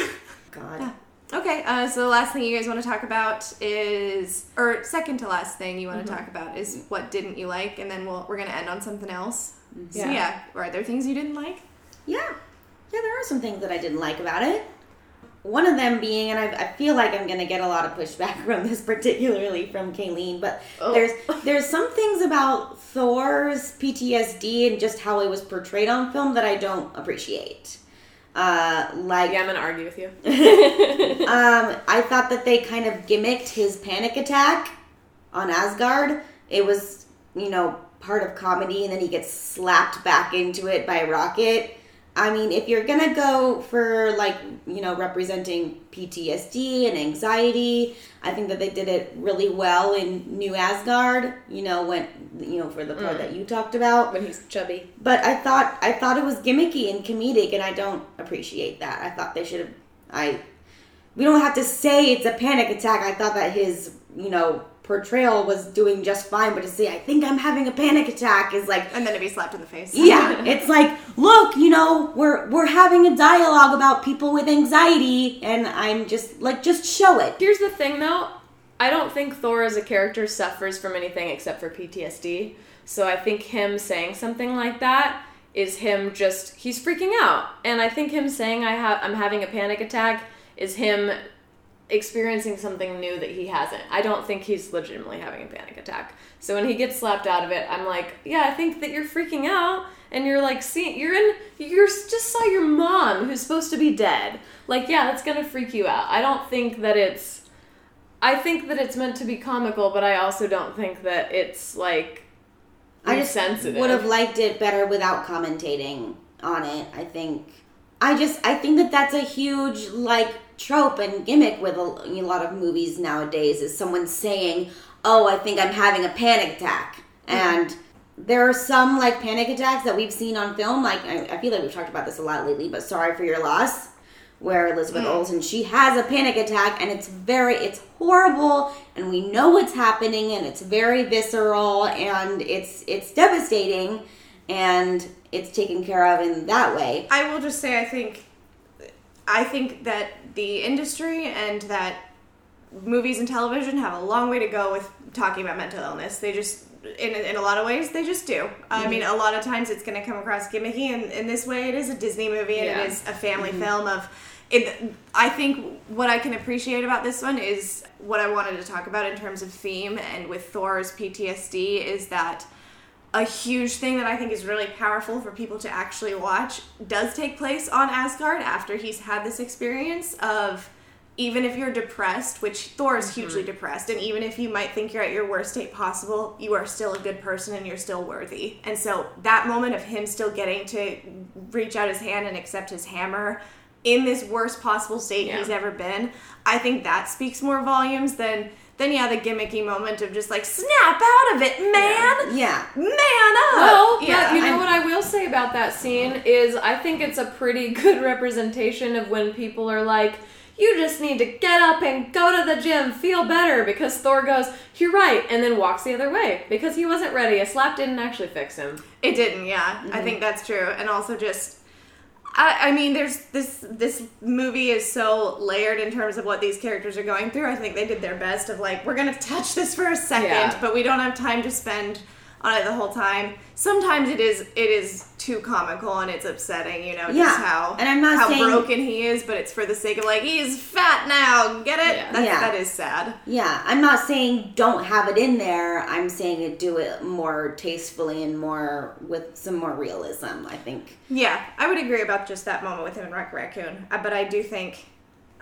God. Okay, uh, so the last thing you guys want to talk about is, or second to last thing you want to talk about is what didn't you like, and then we'll, we're gonna end on something else. So Yeah. yeah, are there things you didn't like? Yeah. Yeah, there are some things that I didn't like about it. One of them being, and I, I feel like I'm gonna get a lot of pushback from this, particularly from Kayleen, but Oh. there's there's some things about Thor's PTSD and just how it was portrayed on film that I don't appreciate. Uh, like Yeah, I'm gonna argue with you. um, I thought that they kind of gimmicked his panic attack on Asgard. It was, you know, part of comedy, and then he gets slapped back into it by Rocket. I mean, if you're gonna go for like, you know, representing PTSD and anxiety, I think that they did it really well in New Asgard. You know, when you know for the part mm. that you talked about when he's chubby. but I thought I thought it was gimmicky and comedic, and I don't appreciate that. I thought they should have. I we don't have to say it's a panic attack. I thought that his you know portrayal was doing just fine, but to say I think I'm having a panic attack is like. And then to be slapped in the face. Yeah, it's like, look, you know, we're we're having a dialogue about people with anxiety, and I'm just like, just show it. Here's the thing though, I don't think Thor as a character suffers from anything except for PTSD. So I think him saying something like that is him just he's freaking out. And I think him saying I have I'm having a panic attack is him experiencing something new that he hasn't. I don't think he's legitimately having a panic attack. So when he gets slapped out of it, I'm like, yeah, I think that you're freaking out and you're like, see, you're in, you're just saw your mom who's supposed to be dead. Like, yeah, that's gonna freak you out. I don't think that it's, I think that it's meant to be comical, but I also don't think that it's like I just insensitive. would have liked it better without commentating on it. I think. I just I think that that's a huge like trope and gimmick with a, a lot of movies nowadays is someone saying, "Oh, I think I'm having a panic attack," mm-hmm. and there are some like panic attacks that we've seen on film. Like I, I feel like we've talked about this a lot lately, but sorry for your loss. Where Elizabeth mm. Olsen, she has a panic attack, and it's very, it's horrible, and we know what's happening, and it's very visceral, and it's it's devastating, and it's taken care of in that way. I will just say I think I think that the industry and that movies and television have a long way to go with talking about mental illness. They just in, in a lot of ways they just do. I mm-hmm. mean, a lot of times it's going to come across gimmicky and in this way it is a Disney movie and Yeah. it is a family mm-hmm. film of it, I think what I can appreciate about this one is what I wanted to talk about in terms of theme and with Thor's PTSD is that a huge thing that I think is really powerful for people to actually watch does take place on Asgard after he's had this experience of even if you're depressed, which Thor is hugely mm-hmm. depressed, and even if you might think you're at your worst state possible, you are still a good person and you're still worthy. And so that moment of him still getting to reach out his hand and accept his hammer in this worst possible state Yeah. he's ever been, I think that speaks more volumes than than yeah the gimmicky moment of just like snap out of it, man Yeah. man up. Well, but yeah, you know I'm- what I will say about that scene is I think it's a pretty good representation of when people are like, you just need to get up and go to the gym, feel better, because Thor goes, you're right, and then walks the other way because he wasn't ready. A slap didn't actually fix him. it didn't. Yeah, I mm-hmm. think that's true, and also just. I, I mean, there's this this movie is so layered in terms of what these characters are going through. I think they did their best of like we're gonna touch this for a second, Yeah. but we don't have time to spend on it the whole time. Sometimes it is it is too comical and it's upsetting, you know, Yeah, just how and I'm not how saying- broken he is, but it's for the sake of like he's fat now, get it? Yeah. That's, Yeah. That is sad. Yeah, I'm not saying don't have it in there. I'm saying do it more tastefully and more with some more realism. I think. Yeah, I would agree about just that moment with him and Wreck Raccoon. Uh, But I do think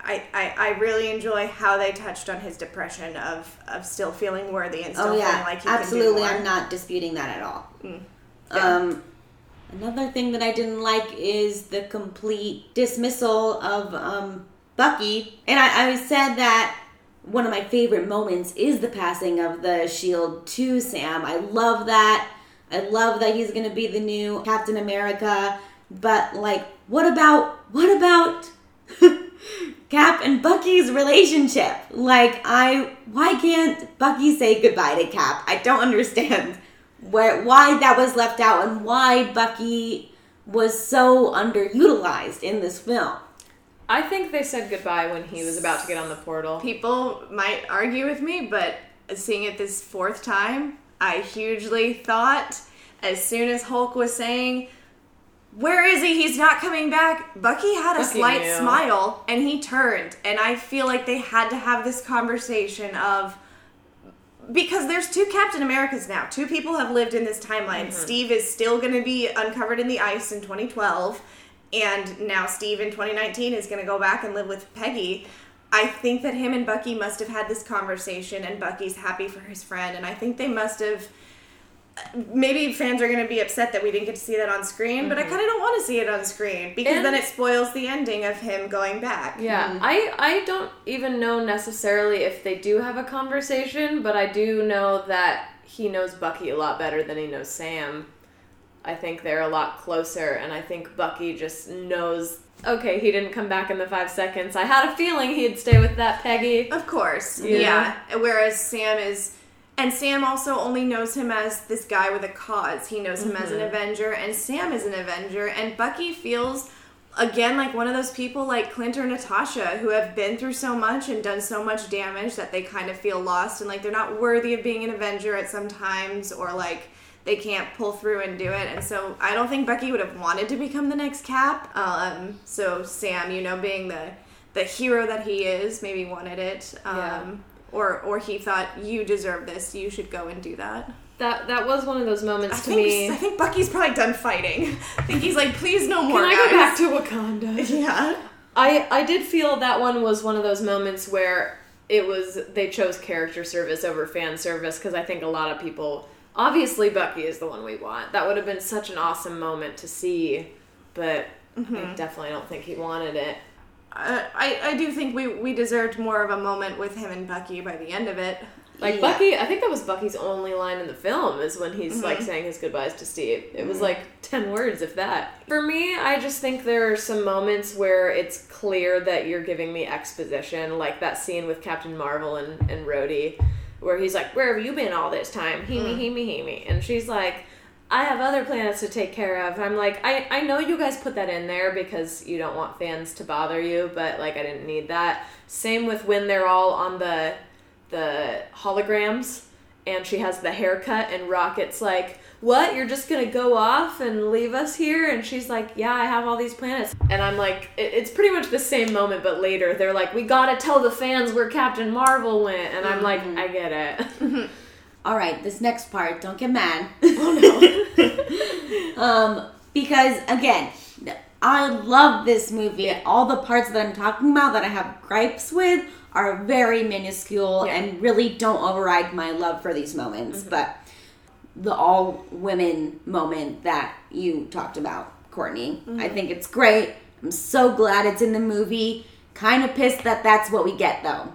I, I, I really enjoy how they touched on his depression of, of still feeling worthy and still oh yeah, feeling like he absolutely. can do more. I'm not disputing that at all. Yeah. Um, another thing that I didn't like is the complete dismissal of um, Bucky, and I, I said that one of my favorite moments is the passing of the shield to Sam. I love that. I love that he's going to be the new Captain America. But like, what about what about Cap and Bucky's relationship? Like, I why can't Bucky say goodbye to Cap? I don't understand where why that was left out and why Bucky was so underutilized in this film. I think they said goodbye when he was about to get on the portal. People might argue with me, but seeing it this fourth time, I hugely thought as soon as Hulk was saying, Where is he? He's not coming back. Bucky had a Bucky slight knew. smile and he turned. And I feel like they had to have this conversation of because there's two Captain Americas now. Two people have lived in this timeline. Mm-hmm. Steve is still going to be uncovered in the ice in 2012, and now Steve in 2019 is going to go back and live with Peggy. I think that him and Bucky must have had this conversation, and Bucky's happy for his friend, and I think they must have. Maybe fans are going to be upset that we didn't get to see that on screen, but I mm-hmm. kind of don't want to see it on screen because And- then it spoils the ending of him going back. Yeah, mm-hmm. I I don't even know necessarily if they do have a conversation, but I do know that he knows Bucky a lot better than he knows Sam. I think they're a lot closer, and I think Bucky just knows. Okay, he didn't come back in the five seconds. I had a feeling he'd stay with that Peggy. Of course, Yeah. yeah. Whereas Sam is, and Sam also only knows him as this guy with a cause. He knows him as an Avenger, and Sam is an Avenger, and Bucky feels again like one of those people like Clint or Natasha who have been through so much and done so much damage that they kind of feel lost and like they're not worthy of being an Avenger at some times, or like they can't pull through and do it. And so I don't think Bucky would have wanted to become the next Cap. Um, so Sam, you know, being the the hero that he is, maybe wanted it. Um, Yeah. Or or he thought you deserve this. You should go and do that. That that was one of those moments I to think me. I think Bucky's probably done fighting. I think he's like, please no more. Can I guys. go back to Wakanda? Yeah. I I did feel that one was one of those moments where it was they chose character service over fan service because I think a lot of people obviously Bucky is the one we want. That would have been such an awesome moment to see, but mm-hmm. I definitely don't think he wanted it. Uh, I I do think we we deserved more of a moment with him and Bucky by the end of it. Like Yeah. Bucky, I think that was Bucky's only line in the film is when he's like mm-hmm. saying his goodbyes to Steve. It was mm-hmm. like 10 words if that. For me, I just think there are some moments where it's clear that you're giving me exposition, like that scene with Captain Marvel and and Rhodey where he's like, "Where have you been all this time?" He me, mm-hmm. he me, he me. And she's like, I have other planets to take care of. I'm like, I, I know you guys put that in there because you don't want fans to bother you, but like I didn't need that. Same with when they're all on the the holograms and she has the haircut and Rocket's like, What? You're just gonna go off and leave us here? And she's like, Yeah, I have all these planets. And I'm like, it, it's pretty much the same moment, but later they're like, We gotta tell the fans where Captain Marvel went. And I'm like, mm-hmm. I get it. All right, this next part, don't get mad. oh no. um, because again, I love this movie. All the parts that I'm talking about that I have gripes with are very minuscule Yeah. and really don't override my love for these moments. Mm-hmm. But the all women moment that you talked about, Courtney, I mm-hmm. think it's great. I'm so glad it's in the movie. Kind of pissed that that's what we get though,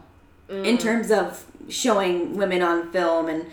in mm. terms of showing women on film and.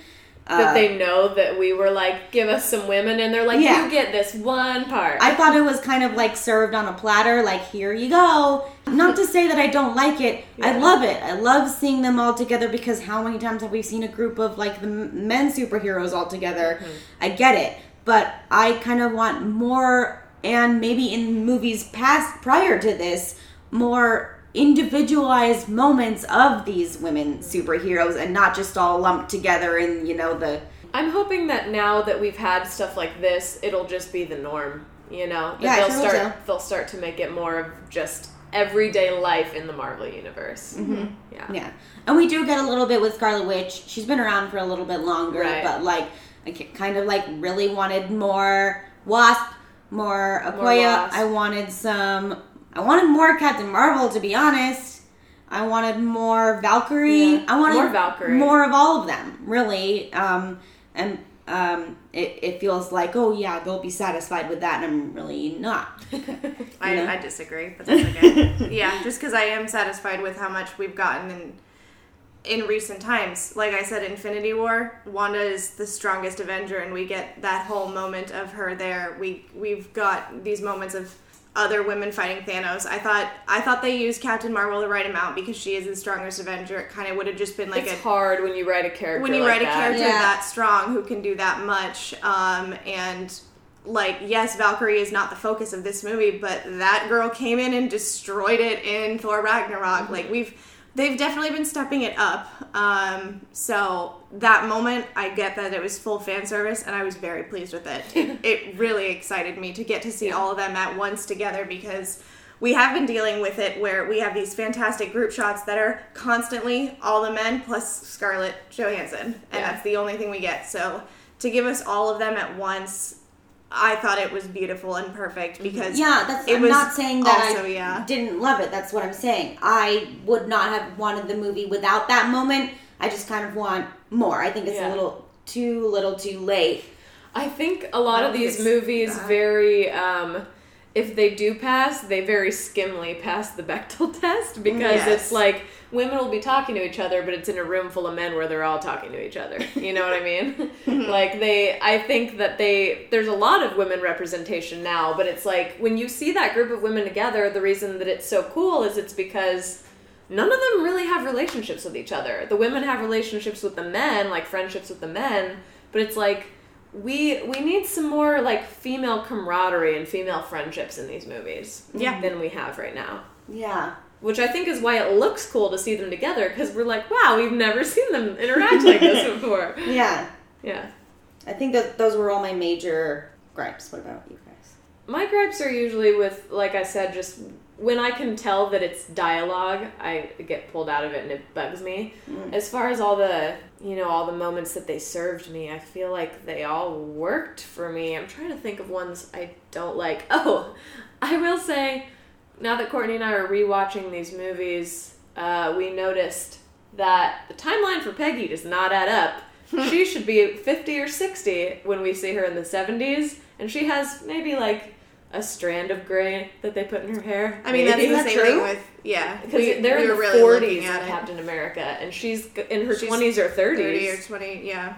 Uh, that they know that we were like, give us some women, and they're like, Yeah. you get this one part. I thought it was kind of like served on a platter, like here you go. Not to say that I don't like it. I love it. I love seeing them all together because how many times have we seen a group of like the men superheroes all together? I get it, but I kind of want more, and maybe in movies past prior to this, more individualized moments of these women superheroes, and not just all lumped together in you know the I'm hoping that now that we've had stuff like this, it'll just be the norm. You know, that Yeah, they'll sure start so. they'll start to make it more of just everyday life in the Marvel universe. Mm-hmm. Yeah. Yeah, and we do get a little bit with Scarlet Witch. She's been around for a little bit longer, Right. but like I kind of like really wanted more Wasp, more Okoye. Wasp. I wanted some. I wanted more Captain Marvel, to be honest. I wanted more Valkyrie. Yeah, I wanted more Valkyrie. more of all of them, really. Um, and um, it, it feels like, oh yeah, they'll be satisfied with that, and I'm really not. I. I disagree, but that's okay. yeah, just because I am satisfied with how much we've gotten in in recent times. Like I said, Infinity War, Wanda is the strongest Avenger, and we get that whole moment of her there. We we've got these moments of other women fighting Thanos. I thought I thought they used Captain Marvel the right amount because she is the strongest Avenger. It kind of would have just been like it's a hard when you write a character. when you like write a character Yeah. that strong who can do that much um, and like yes, Valkyrie is not the focus of this movie, but that girl came in and destroyed it in Thor Ragnarok. Like we've they've definitely been stepping it up. Um, so that moment, I get that it was full fan service, and I was very pleased with it. it, it really excited me to get to see all of them at once together because we have been dealing with it where we have these fantastic group shots that are constantly all the men plus Scarlett Johansson, and Yeah. that's the only thing we get. So to give us all of them at once. I thought it was beautiful and perfect because Yeah, that's. it I'm was not saying that also, I yeah. didn't love it. That's what I'm saying. I would not have wanted the movie without that moment. I just kind of want more. I think it's Yeah. a little too little too late. I think a lot I of these movies that. very um if they do pass, they very skimly pass the Bechdel test because Yes. it's like women will be talking to each other, but it's in a room full of men where they're all talking to each other. You know what I mean? like they I think that they there's a lot of women representation now, but it's like when you see that group of women together, the reason that it's so cool is it's because none of them really have relationships with each other. The women have relationships with the men, like friendships with the men, but it's like we we need some more like female camaraderie and female friendships in these movies Yeah. than we have right now. Yeah. Which I think is why it looks cool to see them together because we're like, wow, we've never seen them interact like this before. Yeah. Yeah. I think that those were all my major gripes. What about you guys? My gripes are usually with, like I said, just when I can tell that it's dialogue, I get pulled out of it and it bugs me. Mm. As far as all the, you know, all the moments that they served me, I feel like they all worked for me. I'm trying to think of ones I don't like. Oh, I will say, now that Courtney and I are rewatching these movies, uh, we noticed that the timeline for Peggy does not add up. she should be 50 or 60 when we see her in the 70s, and she has maybe like a strand of gray that they put in her hair. I mean, that's the that same true? thing with yeah. because we- they're we in were the really 40s looking in at. Captain America, and she's in her She's 20s or 30s. Thirty or twenty, yeah.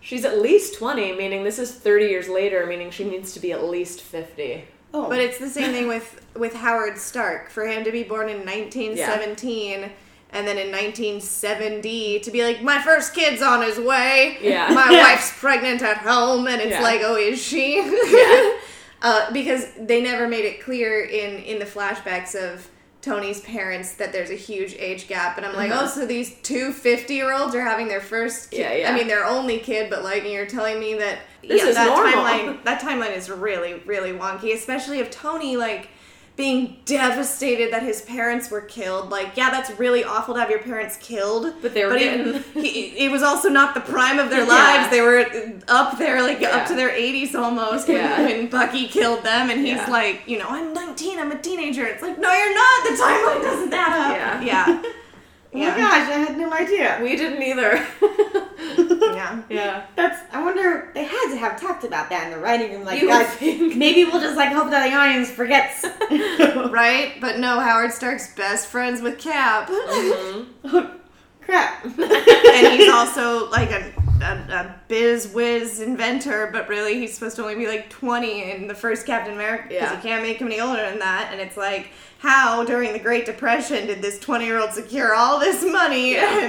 She's at least 20, meaning this is 30 years later, meaning she needs to be at least 50. Oh, But it's the same thing with with Howard Stark for him to be born in 1917 and then in 1970 to be like my first kid's on his way. Yeah. My Yeah. wife's pregnant at home and it's Yeah. like oh is she? Yeah. uh, because they never made it clear in in the flashbacks of Tony's parents that there's a huge age gap and I'm like Uh-huh. oh so these two 50 year olds are having their first kid. Yeah, yeah. I mean their only kid but like you're telling me that This yeah, is that normal. timeline that timeline is really really wonky especially if tony like being devastated that his parents were killed like yeah that's really awful to have your parents killed But they were but getting- it, he- it was also not the prime of their Yeah. lives they were up there like Yeah. up to their 80s almost when, Yeah. when bucky killed them and he's like you know i'm 19 i'm a teenager it's like no you're not the timeline doesn't add up Yeah. yeah oh my gosh, I had no idea. We didn't either. yeah yeah. That's. I wonder. They had to have talked about that in the writing room. Like, You guys, think. maybe we'll just like hope that the audience forgets. right but no howard stark's best friends with cap Mhm. Crap. and he's also like a, a, a biz whiz inventor, but really he's supposed to only be like 20 in the first Captain America because Yeah. you can't make him any older than that. And it's like, how during the Great Depression did this 20 year old secure all this money Yeah.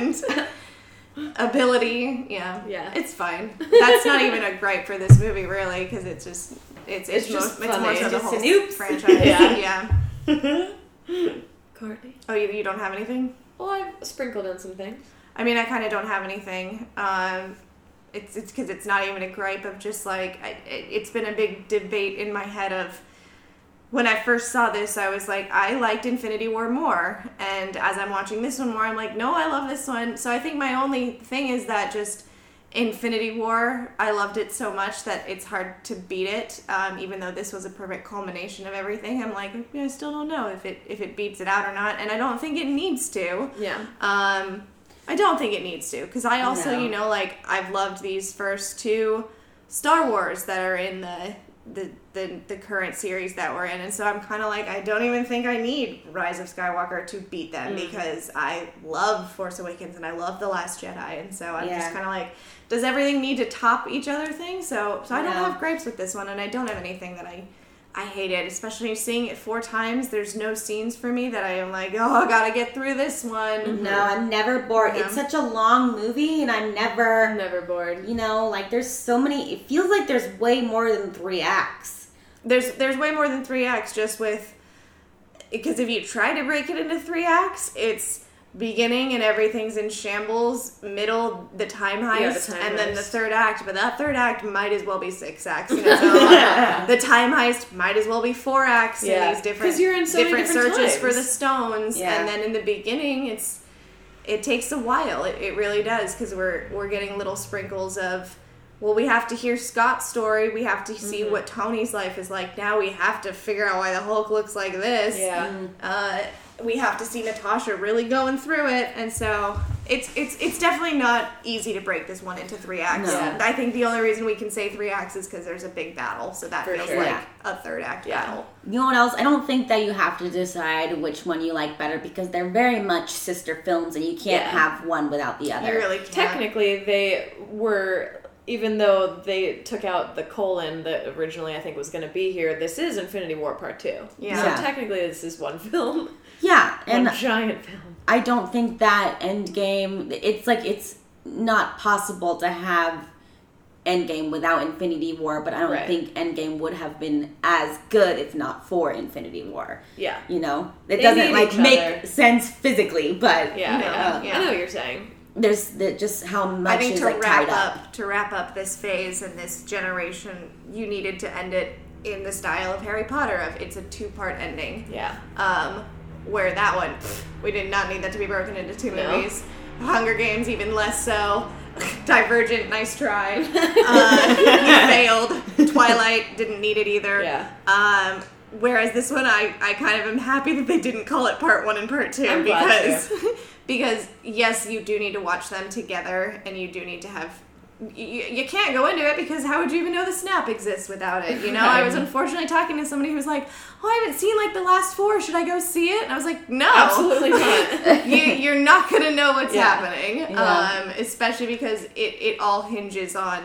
and ability? Yeah, Yeah. it's fine. That's not even a gripe for this movie, really, because it's just it's it's, It's just most, it's more funny. so the whole an franchise. Yeah. yeah. Courtney. Oh, you, you don't have anything? Well, I've sprinkled in some things. I mean, I kind of don't have anything. Um, it's it's because it's not even a gripe of just like I, it, it's been a big debate in my head of when I first saw this, I was like, I liked Infinity War more, and as I'm watching this one more, I'm like, no, I love this one. So I think my only thing is that just Infinity War, I loved it so much that it's hard to beat it. Um, even though this was a perfect culmination of everything, I'm like, I still don't know if it if it beats it out or not, and I don't think it needs to. Yeah. Um, I don't think it needs to because I also, No. you know, like I've loved these first two Star Wars that are in the the the, the current series that we're in, and so I'm kind of like I don't even think I need Rise of Skywalker to beat them Mm. because I love Force Awakens and I love The Last Jedi, and so I'm Yeah. just kind of like, does everything need to top each other thing? So so I don't have gripes with this one, and I don't have anything that I. I hate it, especially seeing it four times. There's no scenes for me that I am like, oh, I gotta get through this one. No, mm-hmm. I'm never bored. Yeah. It's such a long movie, and I'm never, I'm never bored. you know, like there's so many. It feels like there's way more than three acts. There's there's way more than three acts just with because if you try to break it into three acts, it's beginning and everything's in shambles, middle the time heist, Yeah, the time and then the third act. But that third act might as well be six acts. In its own. the time heist might as well be four acts Yeah. in these different you're in so different different searches for the stones, Yeah. and then in the beginning, it's it takes a while. It, it really does because we're we're getting little sprinkles of. Well, we have to hear Scott's story. We have to see Mm-hmm. what Tony's life is like. Now we have to figure out why the Hulk looks like this. Yeah. Uh, we have to see Natasha really going through it, and so it's it's it's definitely not easy to break this one into three acts. No. I think the only reason we can say three acts is because there's a big battle, so that For feels sure. like Yeah. a third act Yeah. battle. You know what else? I don't think that you have to decide which one you like better because they're very much sister films, and you can't Yeah. have one without the other. You really can't. Technically, they were, even though they took out the colon that originally I think was going to be here, this is Infinity War Part 2. Yeah. So technically, this is one film. Yeah, and one giant film. I don't think that Endgame. It's like it's not possible to have Endgame without Infinity War, but I don't Right. think Endgame would have been as good if not for Infinity War. Yeah. You know, it They doesn't like make other. sense physically, but Yeah, No, yeah. yeah. I know what you're saying. there's the, just how much I think is to like wrap tied up, up. to wrap up this phase and this generation, you needed to end it in the style of Harry Potter of it's a two part ending. Yeah. Um, where that one, pff, we did not need that to be broken into two No. movies. Hunger Games, even less so. Divergent, nice try. Uh, you failed. Twilight, didn't need it either. Yeah. Um, whereas this one, I, I kind of am happy that they didn't call it part one and part 2 I'm because because yes, you do need to watch them together, and you do need to have. You, you can't go into it because how would you even know the snap exists without it? You know, I was unfortunately talking to somebody who was like, "Oh, I haven't seen like the last four. Should I go see it?" And I was like, "No, Absolutely not. you, you're not gonna know what's Yeah. happening, Yeah. um, especially because it, it all hinges on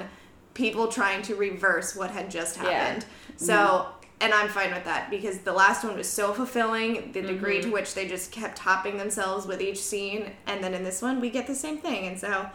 people trying to reverse what had just Yeah. happened. So, and I'm fine with that because the last one was so fulfilling. The degree Mm-hmm. to which they just kept topping themselves with each scene, and then in this one we get the same thing. And so,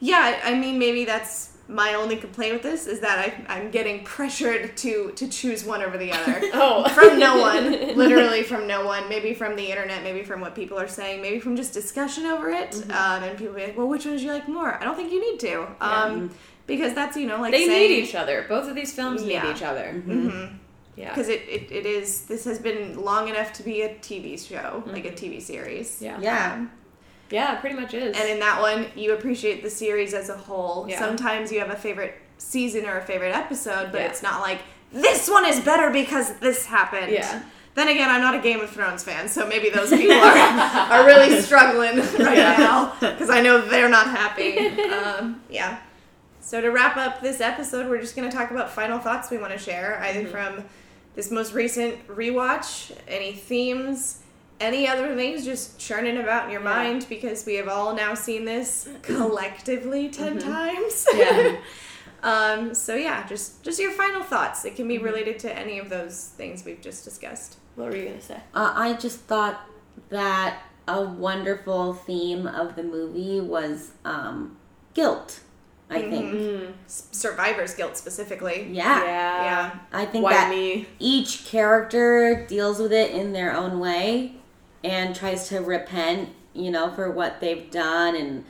yeah, I I mean maybe that's my only complaint with this is that I, I'm getting pressured to to choose one over the other Oh. from no one, literally from no one. Maybe from the internet, maybe from what people are saying, maybe from just discussion over it. Mm-hmm. Um, and people be like, "Well, which one did you like more?" I don't think you need to, um, because that's you know like They saying, need each other. Both of these films Yeah. need each other. Mhm. Yeah. because it, it, it is this has been long enough to be a TV show, like a TV series. Yeah. Yeah. Yeah, it pretty much is. And in that one, you appreciate the series as a whole. Yeah. Sometimes you have a favorite season or a favorite episode, but Yeah. it's not like this one is better because this happened. Yeah. Then again, I'm not a Game of Thrones fan, so maybe those people are, are really struggling right Yeah. now because I know they're not happy. Um, yeah. So to wrap up this episode, we're just going to talk about final thoughts we want to share, either Mm-hmm. from this most recent rewatch, any themes, any other things just churning about in your Yeah. mind because we have all now seen this collectively 10 times. Mm-hmm. Yeah. um, so yeah, just just your final thoughts. It can Mm-hmm. be related to any of those things we've just discussed. what were you gonna say? Uh, I just thought that a wonderful theme of the movie was um, guilt. I think. Mm. S- Survivor's guilt specifically. Yeah. Yeah. I think Why that me? each character deals with it in their own way and tries to repent, you know, for what they've done and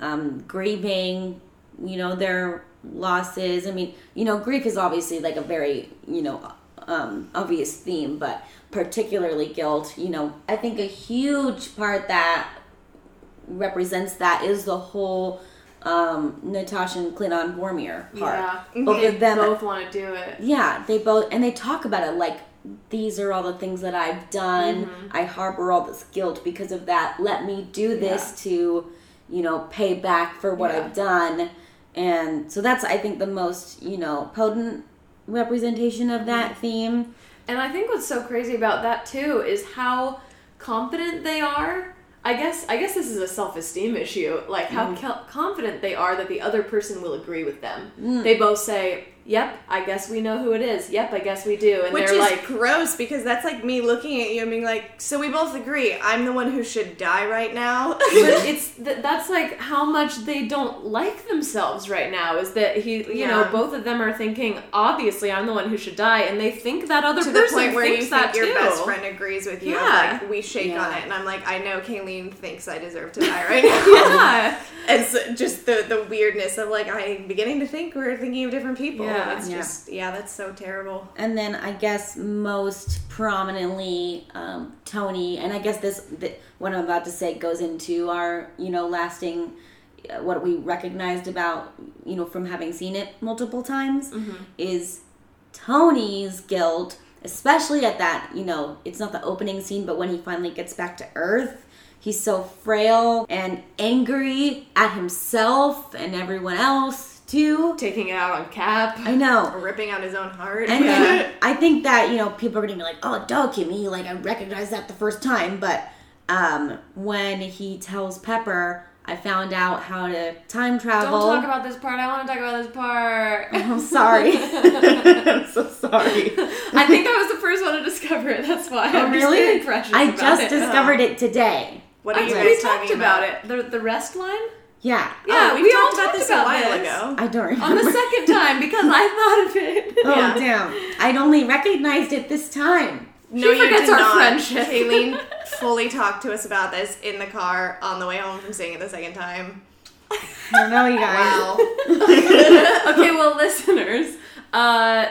um, grieving, you know, their losses. I mean, you know, grief is obviously like a very, you know, um, obvious theme, but particularly guilt, you know, I think a huge part that represents that is the whole um, Natasha and Clint on Vormir part. Yeah. Both of them Both want to do it. yeah, they both and they talk about it like these are all the things that I've done. Mm-hmm. I harbor all this guilt because of that. Let me do this to, you know, pay back for what Yeah. I've done. And so that's I think the most, you know, potent representation of that Mm-hmm. theme. And I think what's so crazy about that too is how confident they are. I guess I guess this is a self-esteem issue. Like how co- confident they are that the other person will agree with them. They both say, "Yep, I guess we know who it is. Yep, I guess we do." And Which they're is like, gross because that's like me looking at you and being like, so we both agree I'm the one who should die right now. but it's th- that's like how much they don't like themselves right now is that he you Yeah. know both of them are thinking obviously i'm the one who should die and they think that other to the person point where you think your too best friend agrees with you. Yeah. Like we shake Yeah. on it, and I'm like, I know Kayleen thinks I deserve to die right now. yeah and so just the the weirdness of like I'm beginning to think we're thinking of different people. Yeah. it's Yeah. just yeah, that's so terrible. And then I guess most prominently um, Tony, and I guess this th- what I'm about to say goes into our you know lasting uh, what we recognized about you know from having seen it multiple times is Tony's guilt, especially at that you know it's not the opening scene, but when he finally gets back to Earth. He's so frail and angry at himself and everyone else taking it out on cap I know. Ripping out his own heart. And then I think that, you know, people are gonna be like, oh, duh, Kimmy, like I recognized that the first time. But um, when he tells Pepper, I found out how to time travel. don't talk about this part i want to talk about this part I'm sorry. I'm so sorry. i think i was the first one to discover it that's why Oh, i'm really? just I about just it. discovered it today. what are you we guys talked talking about, it the, the rest line Yeah. yeah Oh, we, we talked all about talked this about a while this. ago. I don't remember. on the second time because i thought of it Oh, Yeah. damn. I'd only recognized it this time. No, you forgets did our not. friendship. Kayleen fully talked to us about this in the car on the way home from seeing it the second time. I don't know, you guys. Wow. okay, well, listeners, uh,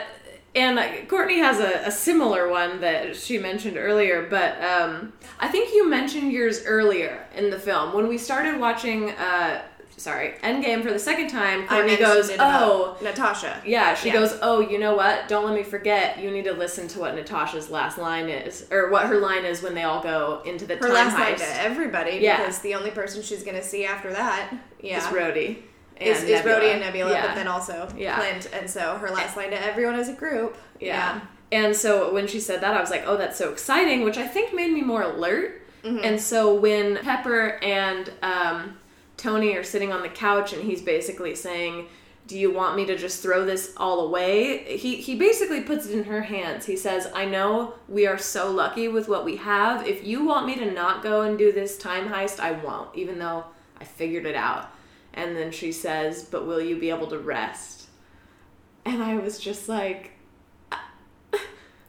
and Courtney has a, a similar one that she mentioned earlier, but um, I think you mentioned yours earlier in the film when we started watching. Uh, sorry, Endgame for the second time. Courtney goes, "Oh." Natasha. Yeah, she Yeah. goes, Oh, you know what? Don't let me forget. You need to listen to what Natasha's last line is, or what her line is when they all go into the Her time last line to everybody Yeah. because the only person she's gonna see after that, yeah, Is Rhodey. Is, is Rhodey and Nebula, Yeah. but then also Yeah. Clint, and so her last line to everyone as a group, Yeah. And so when she said that, I was like, oh, that's so exciting, which I think made me more alert. And so when Pepper and um, Tony are sitting on the couch and he's basically saying, do you want me to just throw this all away? He, he basically puts it in her hands. He says, I know we are so lucky with what we have. If you want me to not go and do this time heist, I won't, even though I figured it out. And then she says, but will you be able to rest? And I was just like,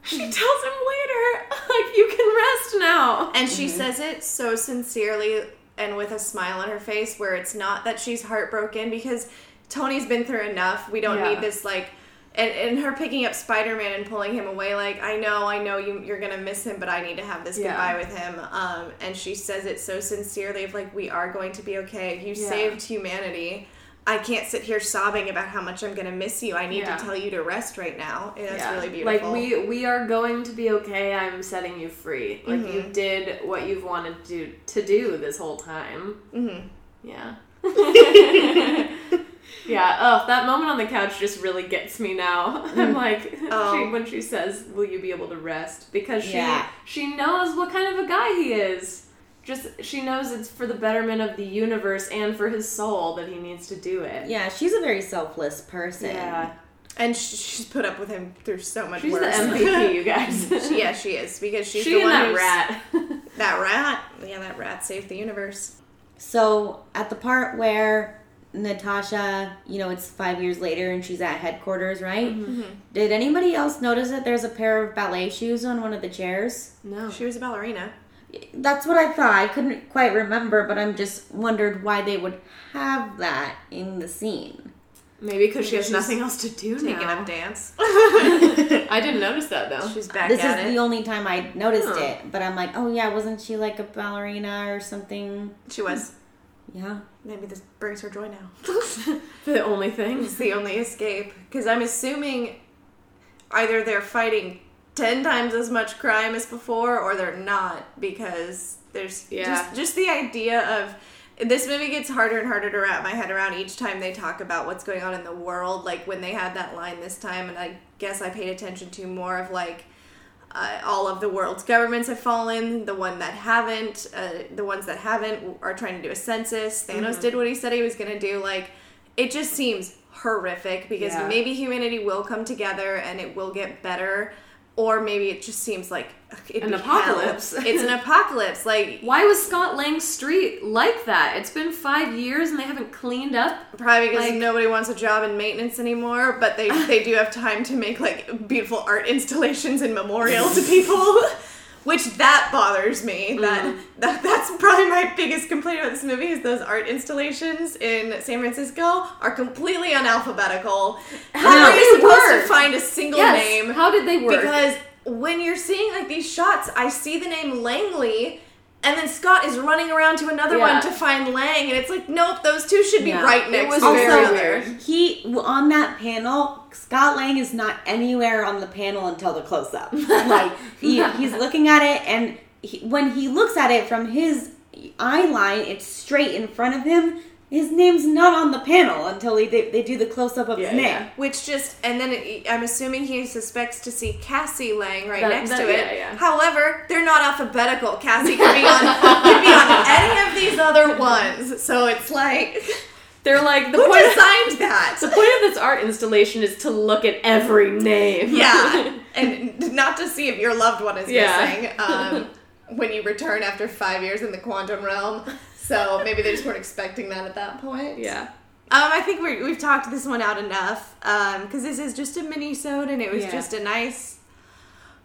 she tells him later, like, you can rest now. And she mm-hmm. says it so sincerely and with a smile on her face where it's not that she's heartbroken because Tony's been through enough. We don't Yeah. need this like and, and her picking up Spider-Man and pulling him away like I know I know you you're going to miss him but I need to have this Yeah. goodbye with him. Um and she says it so sincerely of like we are going to be okay. You Yeah. saved humanity. I can't sit here sobbing about how much I'm going to miss you. I need Yeah. to tell you to rest right now. And That's really beautiful. Like we we are going to be okay. I'm setting you free. Like you Mm-hmm. did what you've wanted to to do this whole time. Mhm. Yeah. yeah. Oh, that moment on the couch just really gets me now. I'm mm. like Oh. she, when she says, "Will you be able to rest?" Because she Yeah. she knows what kind of a guy he is. Just she knows it's for the betterment of the universe and for his soul that he needs to do it. Yeah, she's a very selfless person. Yeah. and sh- she's put up with him through so much She's worse. the MVP, you guys. yeah, she is because she's she the and one that rat. that rat. Yeah, that rat saved the universe. So at the part where Natasha, you know, it's five years later and she's at headquarters, right? Mm-hmm. Did anybody else notice that there's a pair of ballet shoes on one of the chairs? no. She was a ballerina. That's what I thought. I couldn't quite remember, but I'm just wondered why they would have that in the scene. Maybe because she has She's nothing else to do Taking now. up dance. I didn't notice that though. She's back This is at the only time I noticed Huh. it, but I'm like, oh yeah, wasn't she like a ballerina or something? She was. Yeah. Maybe this brings her joy now. the only thing. it's the only escape. Because I'm assuming either they're fighting ten times as much crime as before, or they're not. Because there's Yeah. just just the idea of this movie gets harder and harder to wrap my head around each time they talk about what's going on in the world. Like when they had that line this time, and I guess I paid attention to more of like uh, all of the world's governments have fallen. The one that haven't, uh, the ones that haven't are trying to do a census. Thanos did what he said he was going to do. Like it just seems horrific because Yeah. maybe humanity will come together and it will get better, or maybe it just seems like An apocalypse. It's an apocalypse. Like Why was Scott Lang's street like that? It's been five years and they haven't cleaned up. probably because Like- nobody wants a job in maintenance anymore, but they they do have time to make like beautiful art installations and memorials to people. Which that bothers me. That, Mm. that that's probably my biggest complaint about this movie is those art installations in San Francisco are completely unalphabetical. How are you supposed work? to find a single Yes. name? How did they work? Because when you're seeing like these shots, I see the name Langley, and then Scott is running around to another Yeah. one to find Lang, and it's like, nope, those two should be Yeah. right next to each other. He on that panel, Scott Lang is not anywhere on the panel until the close up. Like he, he's looking at it, and he, when he looks at it from his eye line, it's straight in front of him. His name's not on the panel until he, they, they do the close up of Yeah, his name. yeah. Which just, and then it, I'm assuming he suspects to see Cassie Lang right That- next that- to it. yeah, yeah. However, they're not alphabetical. Cassie could be on could be on any of these other ones. So it's like, They're like the who point. designed that? the point of this art installation is to look at every name. Yeah, and not to see if your loved one is Yeah. missing um, when you return after five years in the quantum realm. So maybe they just weren't expecting that at that point. yeah. Um, I think we we've talked this one out enough because this is just a mini-sode and it was Yeah. just a nice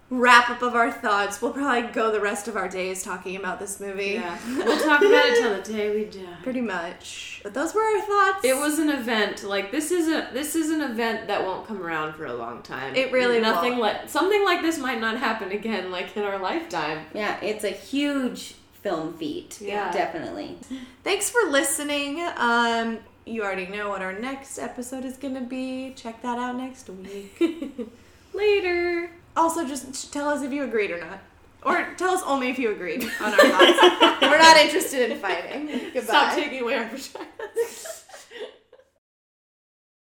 wrap up of our thoughts. We'll probably go the rest of our days talking about this movie. Yeah. We'll talk about it till the day we die. Pretty much. But those were our thoughts. It was an event. Like this is a this is an event that won't come around for a long time. It really nothing like something like this might not happen again, like in our lifetime. Yeah, it's a huge film feat. Yeah. definitely. Thanks for listening. Um, you already know what our next episode is going to be. Check that out next week. Later. also, just tell us if you agreed or not. Or tell us only if you agreed on our thoughts. We're not interested in fighting. Goodbye. Stop taking away our vagina.